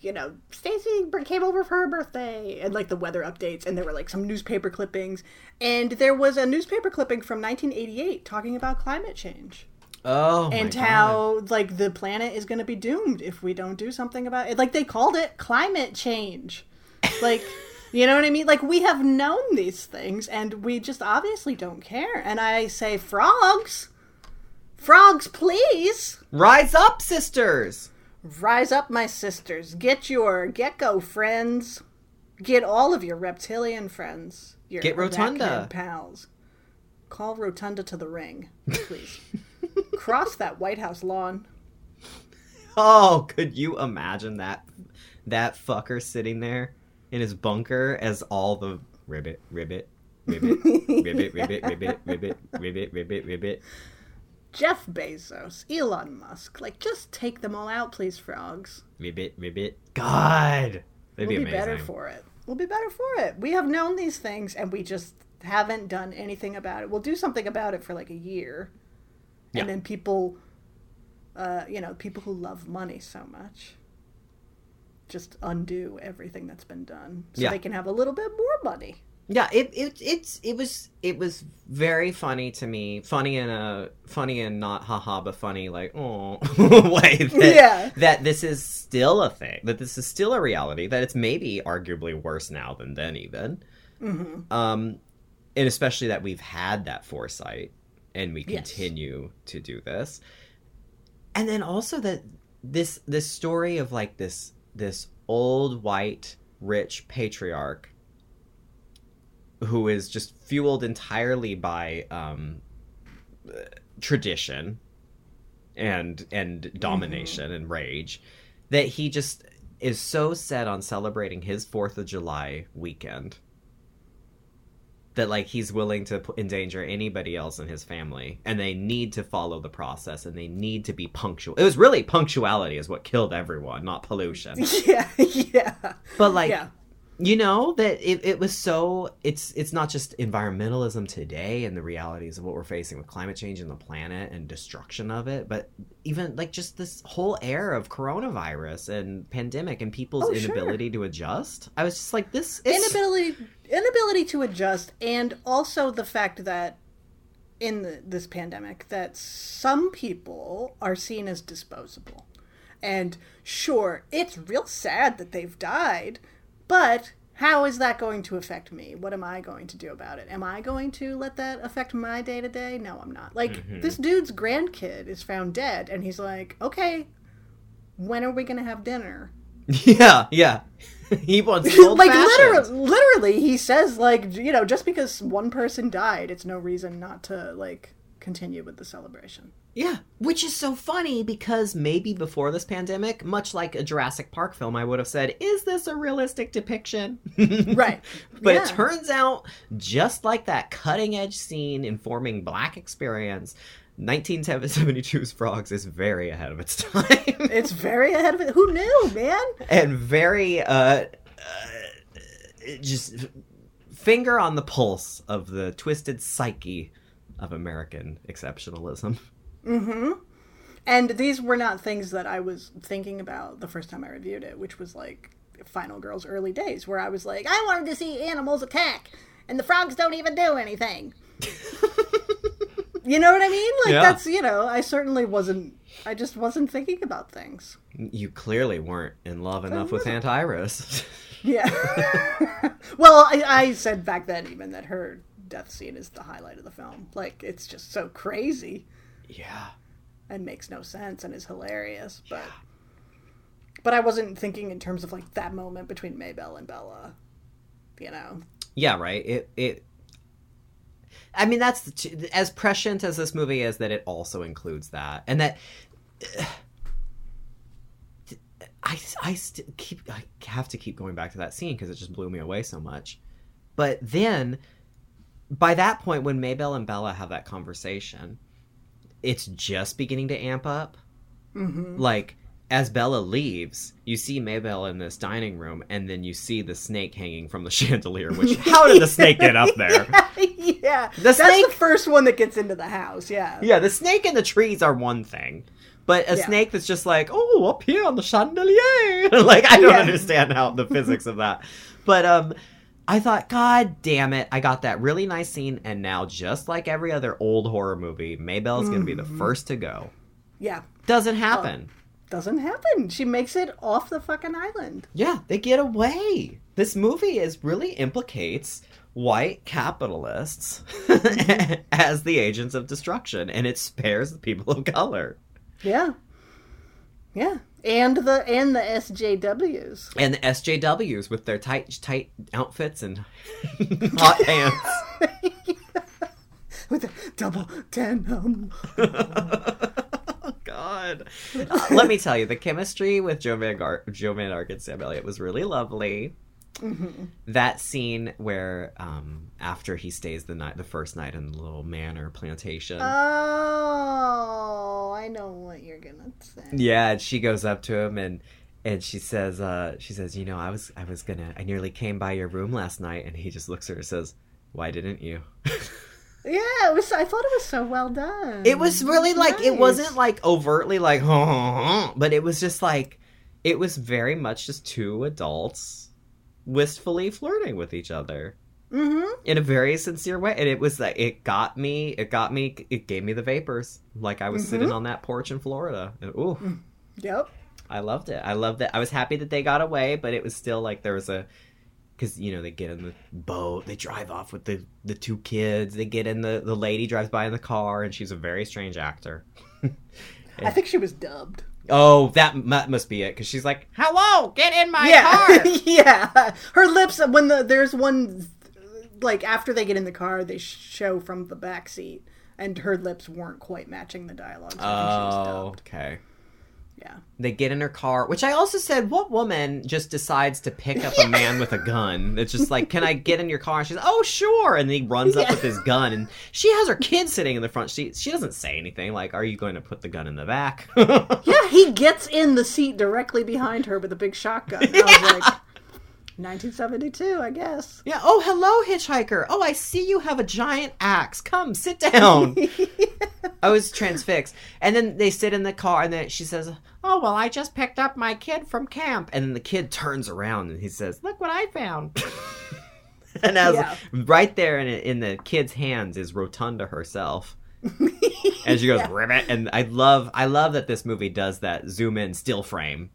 You know, Stacie came over for her birthday, and like the weather updates, and there were like some newspaper clippings, and there was a newspaper clipping from 1988 talking about climate change Oh, and my God. how like the planet is going to be doomed if we don't do something about it. Like they called it climate change. Like you know what i mean? Like we have known these things and we just obviously don't care. And i say frogs! Frogs please! Rise up, sisters. rise up my sisters. Get your gecko friends. Get all of your reptilian friends. Your Get Rotunda. pals. Call rotunda to the ring please cross that white house lawn Oh, could you imagine that that fucker sitting there in his bunker as all the ribbit, ribbit, ribbit, ribbit, ribbit, ribbit, ribbit, ribbit, ribbit, ribbit. Jeff Bezos, Elon Musk, like just take them all out, please, frogs. Ribbit, ribbit. God, that'd We'll be amazing. better for it. We'll be better for it. We have known these things and we just haven't done anything about it. We'll do something about it for like a year. Yeah. And then people uh, you know, people who love money so much just undo everything that's been done so Yeah. they can have a little bit more money. Yeah, it, it it's it was it was very funny to me. Funny in a funny and not haha, but funny like oh way that Yeah. that this is still a thing. That this is still a reality. That it's maybe arguably worse now than then even. Mm-hmm. Um, and especially that we've had that foresight and we Yes. continue to do this. And then also that this this story of like this this old white rich patriarch who is just fueled entirely by um, tradition and and domination and rage that he just is so set on celebrating his 4th of July weekend that like he's willing to in anybody else in his family and they need to follow the process and they need to be punctual. It was really punctuality is what killed everyone, not pollution. Yeah, yeah. But like yeah. You know that it, it was so it's it's not just environmentalism today and the realities of what we're facing with climate change and the planet and destruction of it but even like just this whole air of coronavirus and pandemic and people's Oh, sure. inability to adjust i was just like this is inability inability to adjust and also the fact that in the, this pandemic that some people are seen as disposable and sure it's real sad that they've died but how is that going to affect me? What am i going to do about it? Am i going to let that affect my day to day no i'm not. Like mm-hmm. this dude's grandkid is found dead and he's like okay when are we going to have dinner? Yeah yeah. He wants like literally, literally, he says like you know just because one person died, it's no reason not to like continue with the celebration. Yeah, which is so funny because maybe before this pandemic, much like a Jurassic Park film, I would have said, "Is this a realistic depiction?" Right. But Yeah. it turns out, just like that cutting edge scene informing Black experience, 1972's Frogs is very ahead of its time It's very ahead of it. Who knew, man? and very uh, uh, just finger on the pulse of the twisted psyche of American exceptionalism. Mm-hmm. And these were not things that I was thinking about the first time I reviewed it, which was like Final Girl's early days, where I was like, I wanted to see animals attack, and the frogs don't even do anything. you know what I mean? Like Yeah. that's you know, I certainly wasn't. I just wasn't thinking about things. You clearly weren't in love enough with Aunt Iris. Yeah. well, I, I said back then even that her death scene is the highlight of the film. Like it's just so crazy yeah. and makes no sense and is hilarious. But but I wasn't thinking in terms of like that moment between Maybelle and Bella. You know. Yeah, right. It it I mean, that's the as prescient as this movie is. That it also includes that, and that I I st- keep I have to keep going back to that scene because it just blew me away so much. But then, by that point, when Maybelle and Bella have that conversation, it's just beginning to amp up. Mm-hmm. Like as Bella leaves, you see Maybelle in this dining room, and then you see the snake hanging from the chandelier. Which how did the snake get up there? yeah, The that's snake- the first one that gets into the house. Yeah, Yeah, the snake in the trees are one thing. But a Yeah. snake that's just like, oh, up here on the chandelier. like, I don't Yeah. understand how the physics of that. But um I thought, God damn it, I got that really nice scene, and now just like every other old horror movie, Maybelle's gonna be the Mm-hmm. first to go. yeah. Doesn't happen. Doesn't happen. She makes it off the fucking island. Yeah, they get away. This movie is really implicates white capitalists as the agents of destruction, and it spares the people of color. Yeah, yeah, and the and the SJWs. and the SJWs with their tight tight outfits and hot pants. with the double denim. oh God! Let me tell you, the chemistry with Joe Van Gar- Joan Van Ark and Sam Elliott was really lovely. That scene where, um, after he stays the night, the first night in the little manor plantation. Oh, I know what you're gonna say. Yeah, and she goes up to him and and she says, uh, she says, you know, I was I was gonna I nearly came by your room last night, and he just looks at her and says, Why didn't you? Yeah, it was. I thought it was so well done. It was really like it wasn't like overtly like but it was just like it was very much just two adults wistfully flirting with each other. Mhm. in a very sincere way. And it was like it got me it got me it gave me the vapors. Like I was Mm-hmm. sitting on that porch in Florida. And ooh Yep. I loved it. I loved it. I was happy that they got away but it was still like there was a because you know they get in the boat they drive off with the the two kids they get in the the lady drives by in the car and she's a very strange actor. I think she was dubbed. Oh that, mu- must be it because she's like hello get in my yeah, car yeah. Her lips when the there's one like after they get in the car, they show from the back seat, and her lips weren't quite matching the dialogue. So I think she was oh okay Yeah. they get in her car which i also said what woman just decides to pick up a man with a gun? It's just like can i get in your car? And she's oh sure. And he runs up with his gun and she has her kid sitting in the front seat. She doesn't say anything like are you going to put the gun in the back? Yeah, he gets in the seat directly behind her with a big shotgun. I was like, 1972, I guess. Yeah. Oh, hello, hitchhiker. Oh, I see you have a giant axe. Come, sit down. I was transfixed. And then they sit in the car, and then she says, "Oh, well, I just picked up my kid from camp." And then the kid turns around and he says, "Look what I found." and I was Yeah. right there in in the kid's hands is Rotunda herself. and she goes ribbit and i love i love that this movie does that zoom in still frame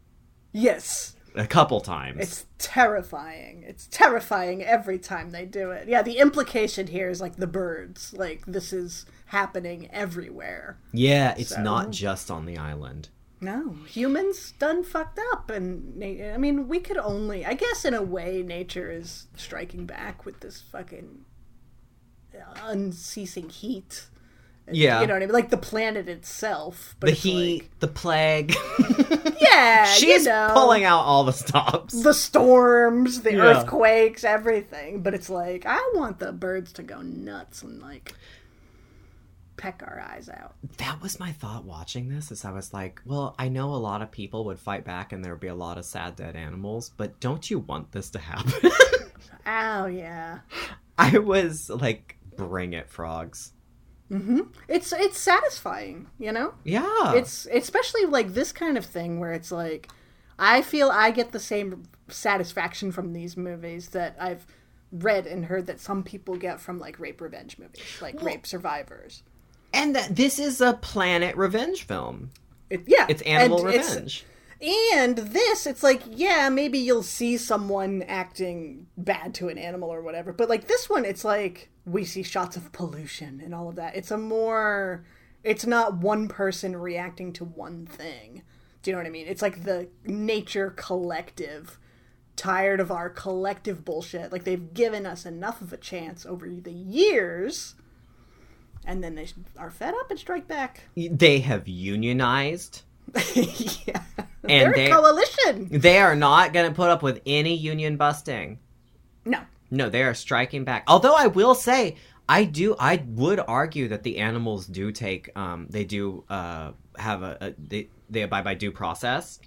Yes. A couple times It's terrifying. It's terrifying every time they do it. Yeah, the implication here is like the birds. Like, this is happening everywhere. yeah it's So- not just on the island No, humans done fucked up, and I mean, we could only, I guess, in a way, nature is striking back with this fucking unceasing heat. Yeah. you know what I mean, like the planet itself. But the it's heat the plague yeah, She's you know, pulling out all the stops. the storms, the Yeah. earthquakes, everything. But it's like I want the birds to go nuts and like peck our eyes out. That was my thought watching this. Is I was like, well, I know a lot of people would fight back, and there would be a lot of sad dead animals, but don't you want this to happen? Oh yeah. I was like, bring it, frogs. Mm-hmm. It's it's satisfying, you know? Yeah, It's especially like this kind of thing where it's like I feel I get the same satisfaction from these movies that I've read and heard that some people get from like rape revenge movies, like rape survivors. and that this is a planet revenge film. It, yeah, It's animal and it's- revenge. And this, it's like, yeah, maybe you'll see someone acting bad to an animal or whatever, but like this one, it's like we see shots of pollution and all of that. It's a more, it's not one person reacting to one thing. Do you know what I mean? It's like the nature collective, tired of our collective bullshit. Like they've given us enough of a chance over the years and then they are fed up and strike back. They have unionized. yeah, And they're they- a coalition. They are not going to put up with any union busting. No, No, they are striking back. Although I will say, I do, I would argue that the animals do take, um, they do uh, have a, a they they abide by due process.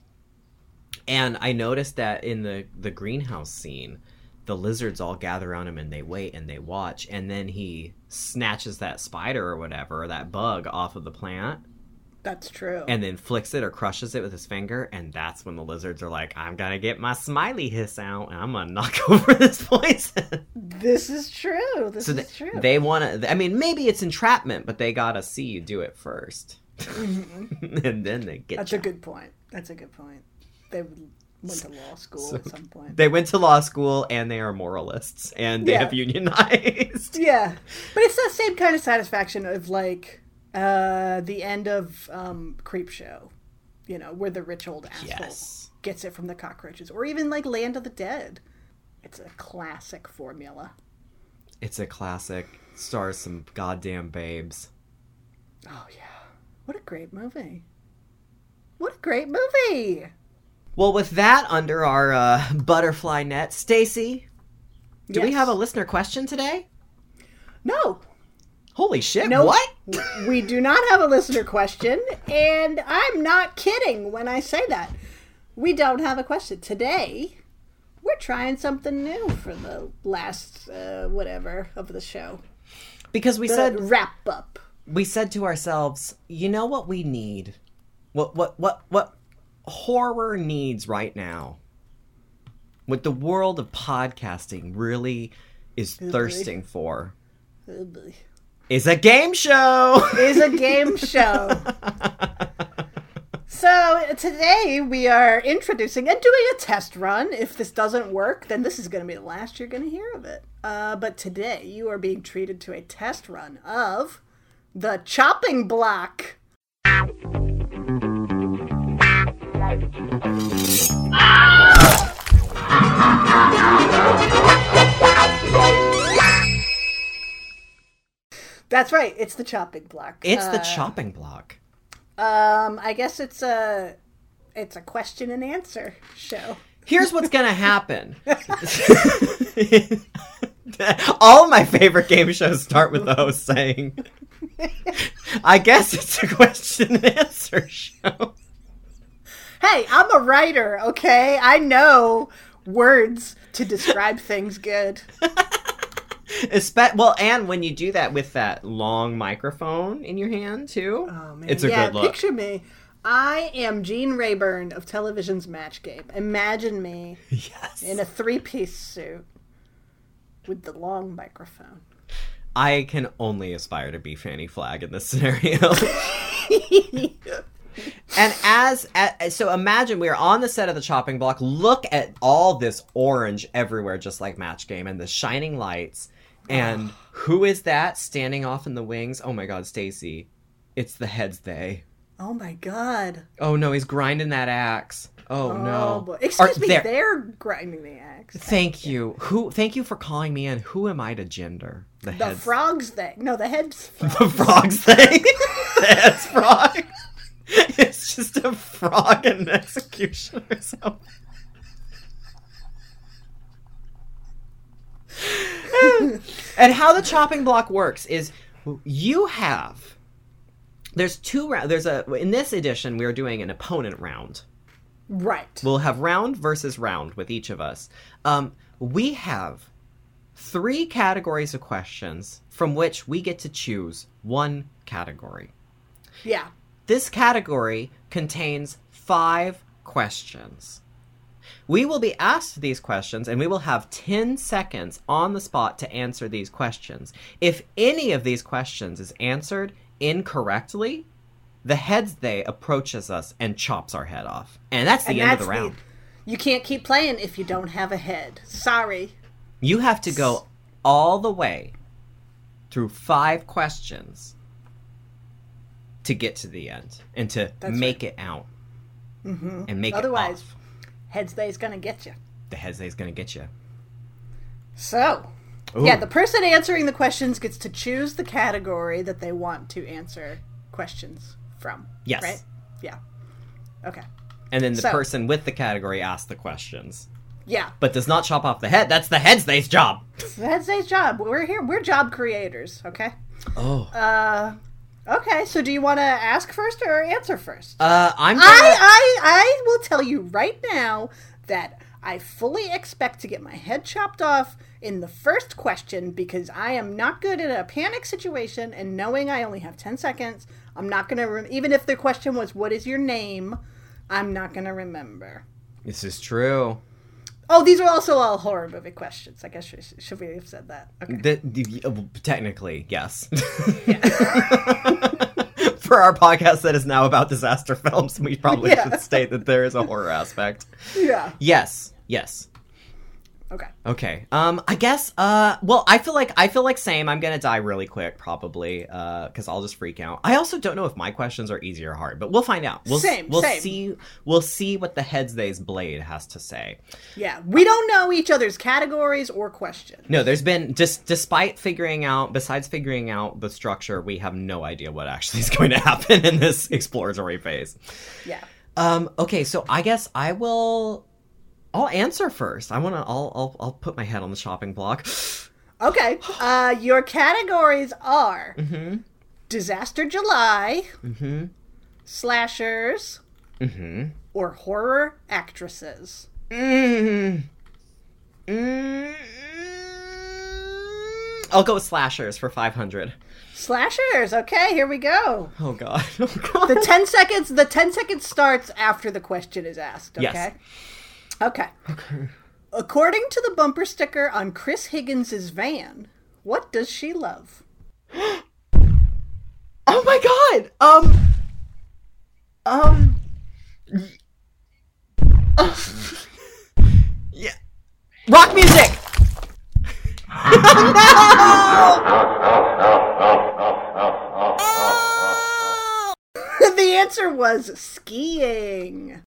And I noticed that in the the greenhouse scene, the lizards all gather around him and they wait and they watch, and then he snatches that spider or whatever, or that bug off of the plant, that's true. and then flicks it or crushes it with his finger, and that's when the lizards are like, "I'm gonna get my smiley hiss out, and I'm gonna knock over this poison." this is true. This so is true. they want to. I mean, maybe it's entrapment, but they gotta see you do it 1st and then they get Mm-hmm. That's you. a good point. That's a good point. They went to law school at some point. They went to law school and they are moralists and they Yeah. have unionized. Yeah, but it's that same kind of satisfaction of like uh, the end of um, Creepshow, you know, where the rich old asshole Yes. gets it from the cockroaches, or even like Land of the Dead. It's a classic formula. It's a classic. Stars some goddamn babes. Oh yeah, what a great movie! What a great movie! Well, with that under our uh, butterfly net, Stacie, do we have a listener question today? No, Holy shit! no, What? we do not have a listener question, and I'm not kidding when I say that. We don't have a question today. We're trying something new for the last uh, whatever of the show. Because we The said wrap up. we said to ourselves, you know what we need? What what what what horror needs right now? What the world of podcasting really is thirsting for. Is a game show. Is a game show. So today we are introducing and doing a test run. If this doesn't work, then this is going to be the last you're going to hear of it. Uh, but today you are being treated to a test run of the chopping block. That's right. It's the chopping block. it's the Uh, chopping block. Um, I guess it's a it's a question and answer show. Here's what's gonna happen. All my favorite game shows start with the host saying, "I guess it's a question and answer show." Hey, I'm a writer, okay? I know words to describe things good. Espe- well, and when you do that with that long microphone in your hand too, Oh it's a yeah, good look. picture me. I am Gene Rayburn of television's Match Game. Imagine me yes, in a three-piece suit with the long microphone. I can only aspire to be Fannie Flagg in this scenario. And as, as so, imagine we are on the set of the chopping block. Look at all this orange everywhere, just like Match Game, and the shining lights. And who is that standing off in the wings? Oh my God, Stacie! It's the heads they. Oh my god. Oh no, he's grinding that axe. Oh, Oh no! boy. Excuse Are me, there- they're grinding the axe. Thank you. Who? Thank you for calling me in. Who am I to gender the, heads. The heads? frogs thing. No, the heads. the frogs thing. the heads frog. It's just a frog and an executioner. or something. and how the chopping block works is you have there's two rounds. There's a in this edition we are doing an opponent round. Right. We'll have round versus round with each of us. Um, we have three categories of questions from which we get to choose one category. Yeah. This category contains five questions. We will be asked these questions and we will have 10 seconds on the spot to answer these questions. If any of these questions is answered incorrectly, the heads they approaches us and chops our head off. And that's the And end of the round. You can't keep playing if you don't have a head. Sorry. You have to go all the way through five questions to get to the end and to That's make it out. Mm-hmm. And make Otherwise- it off. Heads they's gonna get you. The heads they's gonna get you. So, Yeah, the person answering the questions gets to choose the category that they want to answer questions from. Yes. Right? Yeah. Okay. And then the So- person with the category asks the questions, Yeah. but does not chop off the head. That's the head's day's job. That's Zay's job. We're here. We're job creators. Okay. Oh. Uh. Okay. So, do you want to ask first or answer first? Uh, I'm. Gonna... I I I will tell you right now that I fully expect to get my head chopped off in the first question because I am not good in a panic situation and knowing I only have 10 seconds, I'm not going to rem- even if the question was what is your name, I'm not going to remember. This is true. Oh, these are also all horror movie questions. I guess should, should we have said that? Okay. The, uh, technically, yes. For our podcast that is now about disaster films, we probably Yeah. should state that there is a horror aspect. Yeah. Yes, yes. Okay. Okay. Um, I guess. Uh, well, I feel like I feel like same. I'm gonna die really quick, probably. Uh, because I'll just freak out. I also don't know if my questions are easy or hard, but we'll find out. We'll Same, We'll same. see. We'll see what the Heads Days Blade has to say. Yeah. We don't know each other's categories or questions. No, there's been just despite figuring out, besides figuring out the structure, we have no idea what actually is going to happen in this exploratory phase. Yeah. Um. Okay. So I guess I will. I'll answer first. I want to. I'll, I'll. I'll put my head on the shopping block. Okay. Uh, your categories are Mm-hmm. Disaster July, Mm-hmm. slashers, Mm-hmm. or horror actresses. Mm. Mm. I'll go with slashers for 500. Slashers. Okay, here we go. Oh god. Oh god. The 10 seconds the 10 seconds starts after the question is asked, okay? Yes. Okay. Okay. According to the bumper sticker on Chris Higgins's van, what does she love? oh my god. Um Um Yeah. Rock music. the answer was skiing.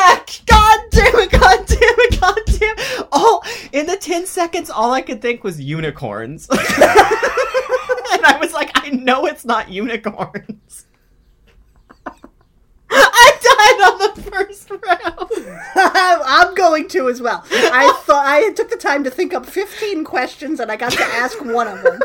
Fuck! God damn it, god damn it, god damn it. Oh, in the 10 seconds, all I could think was unicorns. and I was like, I know it's not unicorns. I died on the first round. I'm going to as well. I thought I took the time to think up 15 questions and I got to ask one of them.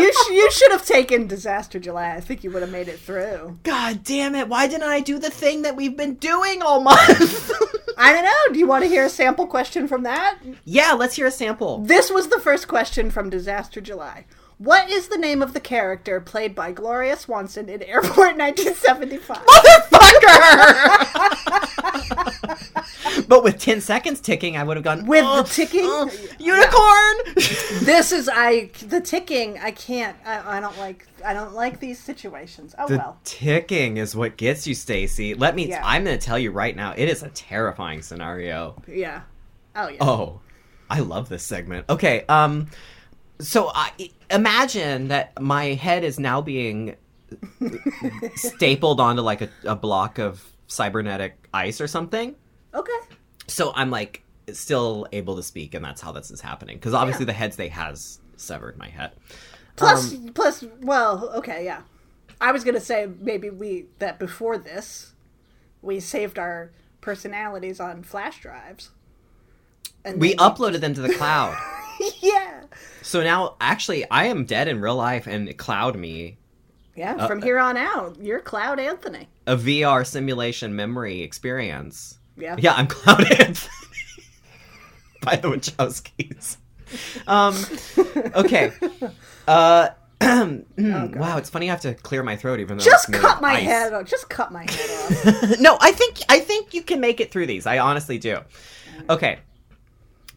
You, sh- you should have taken Disaster July. I think you would have made it through. God damn it, why didn't I do the thing that we've been doing all month? I don't know. Do you want to hear a sample question from that? yeah, let's hear a sample. This was the first question from Disaster July. What is the name of the character played by Gloria Swanson in Airport 1975? Motherfucker! but with 10 seconds ticking, I would have gone, With "Oh, the ticking? oh, unicorn! This is I the ticking. I can't. I, I don't like. I don't like these situations. Oh The well. ticking is what gets you, Stacie. Let me. Yeah. I'm going to tell you right now. It is a terrifying scenario. Yeah. Oh yeah. Oh, I love this segment. Okay. Um. So I imagine that my head is now being stapled onto like a, a block of cybernetic ice or something. Okay. So I'm like still able to speak, and that's how this is happening. Because obviously Yeah. the head they has severed my head. Plus, Um, plus, well, okay, yeah. I was gonna say maybe we that before this, we saved our personalities on flash drives. And we uploaded them to the cloud. yeah, So now, actually, I am dead in real life, and Cloud Me, yeah. Uh, From here on out, you're Cloud Anthony. a VR simulation memory experience. Yeah. Yeah, I'm Cloud Anthony. By the Wachowskis. Um, okay. Uh, wow, it's funny I have to clear my throat even though Oh, Just cut my ice. head off. Just cut my head off. no, I think I think you can make it through these. I honestly do. Okay.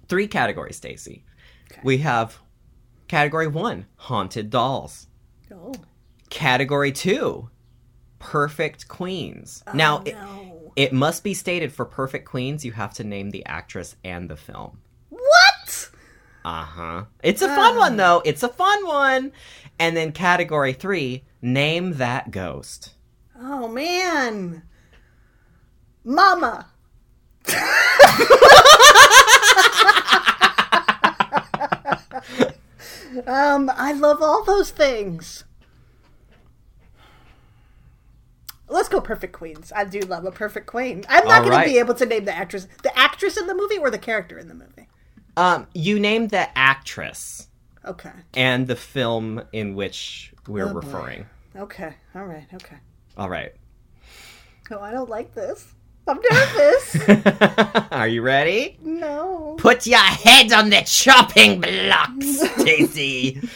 Three categories, Stacie. We have category 1, haunted dolls. oh. Category 2, perfect queens. now, no. it must be stated for perfect queens you have to name the actress and the film. What? Uh-huh. It's a fun one though. It's a fun one. And then category 3, name that ghost. Oh man, Mama. Um, I love all those things. Let's go perfect queens. I do love a perfect queen. I'm not going right. to be able to name the actress, the actress in the movie or the character in the movie. Um, you named the actress Okay. and the film in which we're Oh, boy. referring. Okay. All right. Okay. All right. Oh, I don't like this. I'm nervous. Are you ready? no. Put your head on the chopping blocks, Stacie.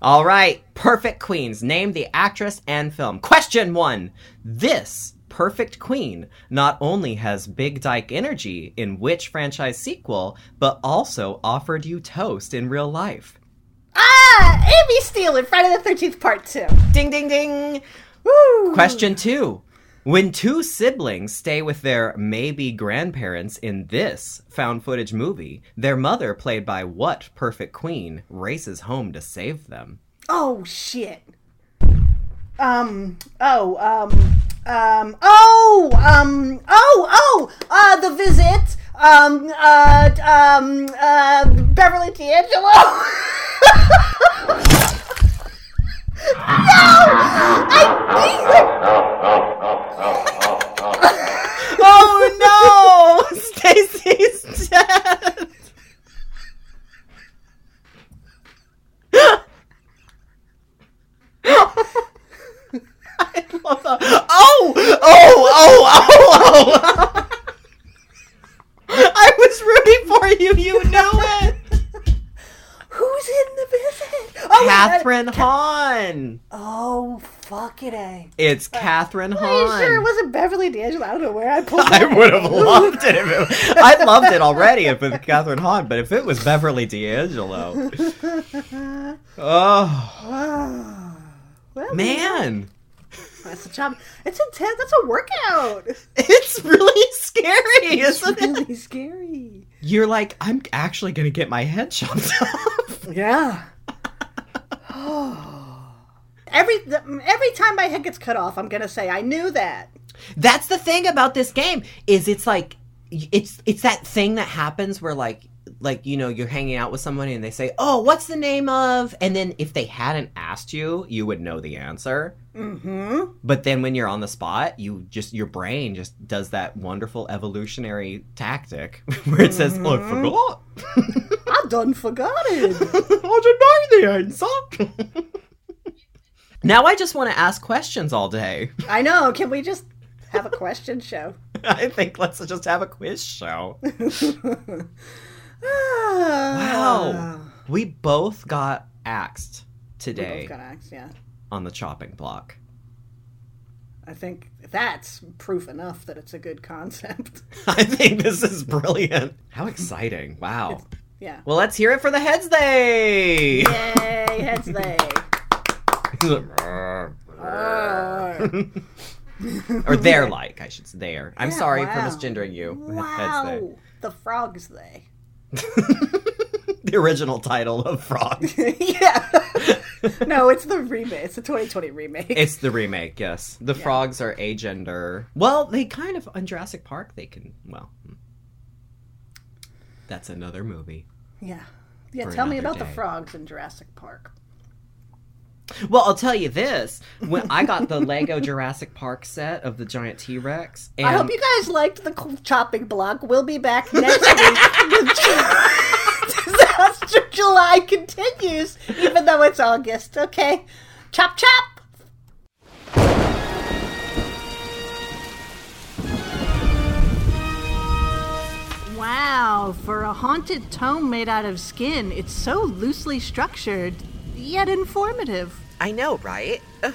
All right, perfect queens. Name the actress and film. Question one. This perfect queen not only has Big Dyke energy in which franchise sequel, but also offered you toast in real life. Ah, Amy Steele in Friday the Thirteenth Part Two. Ding, ding, ding. Woo. Question two. When two siblings stay with their maybe grandparents in this found footage movie, their mother, played by what perfect queen, races home to save them? Oh shit. Um. Oh. Um. Um. Oh. Um. Oh. Oh. Uh. The visit. Um. Uh. Um. Uh. Beverly D'Angelo. no. I. Oh, oh, oh, oh no! Stacie's dead! I love that. Oh! Oh! Oh! Oh! Oh! I was rooting for you. You knew it. Who's in the visit? Oh, wait, I- Kathryn Hahn. Oh, fuck it, eh. It's Kathryn Hahn. Are Hahn. you sure it wasn't Beverly D'Angelo? I don't know where I pulled I would have loved it if it. I loved it already if it was Kathryn Hahn, but if it was Beverly D'Angelo, oh Wow. Well, man, That's a job. It's intense. That's a workout. it's really scary, isn't it? Really scary. You're like, I'm actually gonna get my head chopped off. Yeah. every every time my head gets cut off, I'm gonna say I knew that. That's the thing about this game is it's like it's it's that thing that happens where like like you know you're hanging out with somebody and they say oh what's the name of and then if they hadn't asked you you would know the answer Mm-hmm. but then when you're on the spot you just your brain just does that wonderful evolutionary tactic where it says oh i forgot I done forgot it. i didn't know the answer now i just want to ask questions all day I know. Can we just have a question show? i think let's just have a quiz show wow. Wow. We both got axed We today both got axed, yeah. On the chopping block. I think that's proof enough that it's a good concept. I think this is brilliant. How exciting. Wow. Yeah. Well, let's hear it for the heads they. Yay, heads they. or they're like, I should say they're. I'm Yeah, sorry wow. for misgendering you. Wow. The frogs they. They. the original title of Frog. yeah. no, it's the remake. It's the 2020 remake. It's the remake, yes. The frogs are agender. Well, they kind of on Jurassic Park they can well. hmm. That's another movie. yeah. Yeah, tell me about the frogs in Jurassic Park. Well, I'll tell you this: when I got the Lego Jurassic Park set of the giant T Rex, and I hope you guys liked the chopping block. We'll be back next week. With Disaster July continues, even though it's August. Okay, chop chop. Wow, for a haunted tome made out of skin, it's so loosely structured, yet informative. I know, right? Ugh,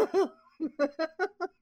of Darkness. Yeah!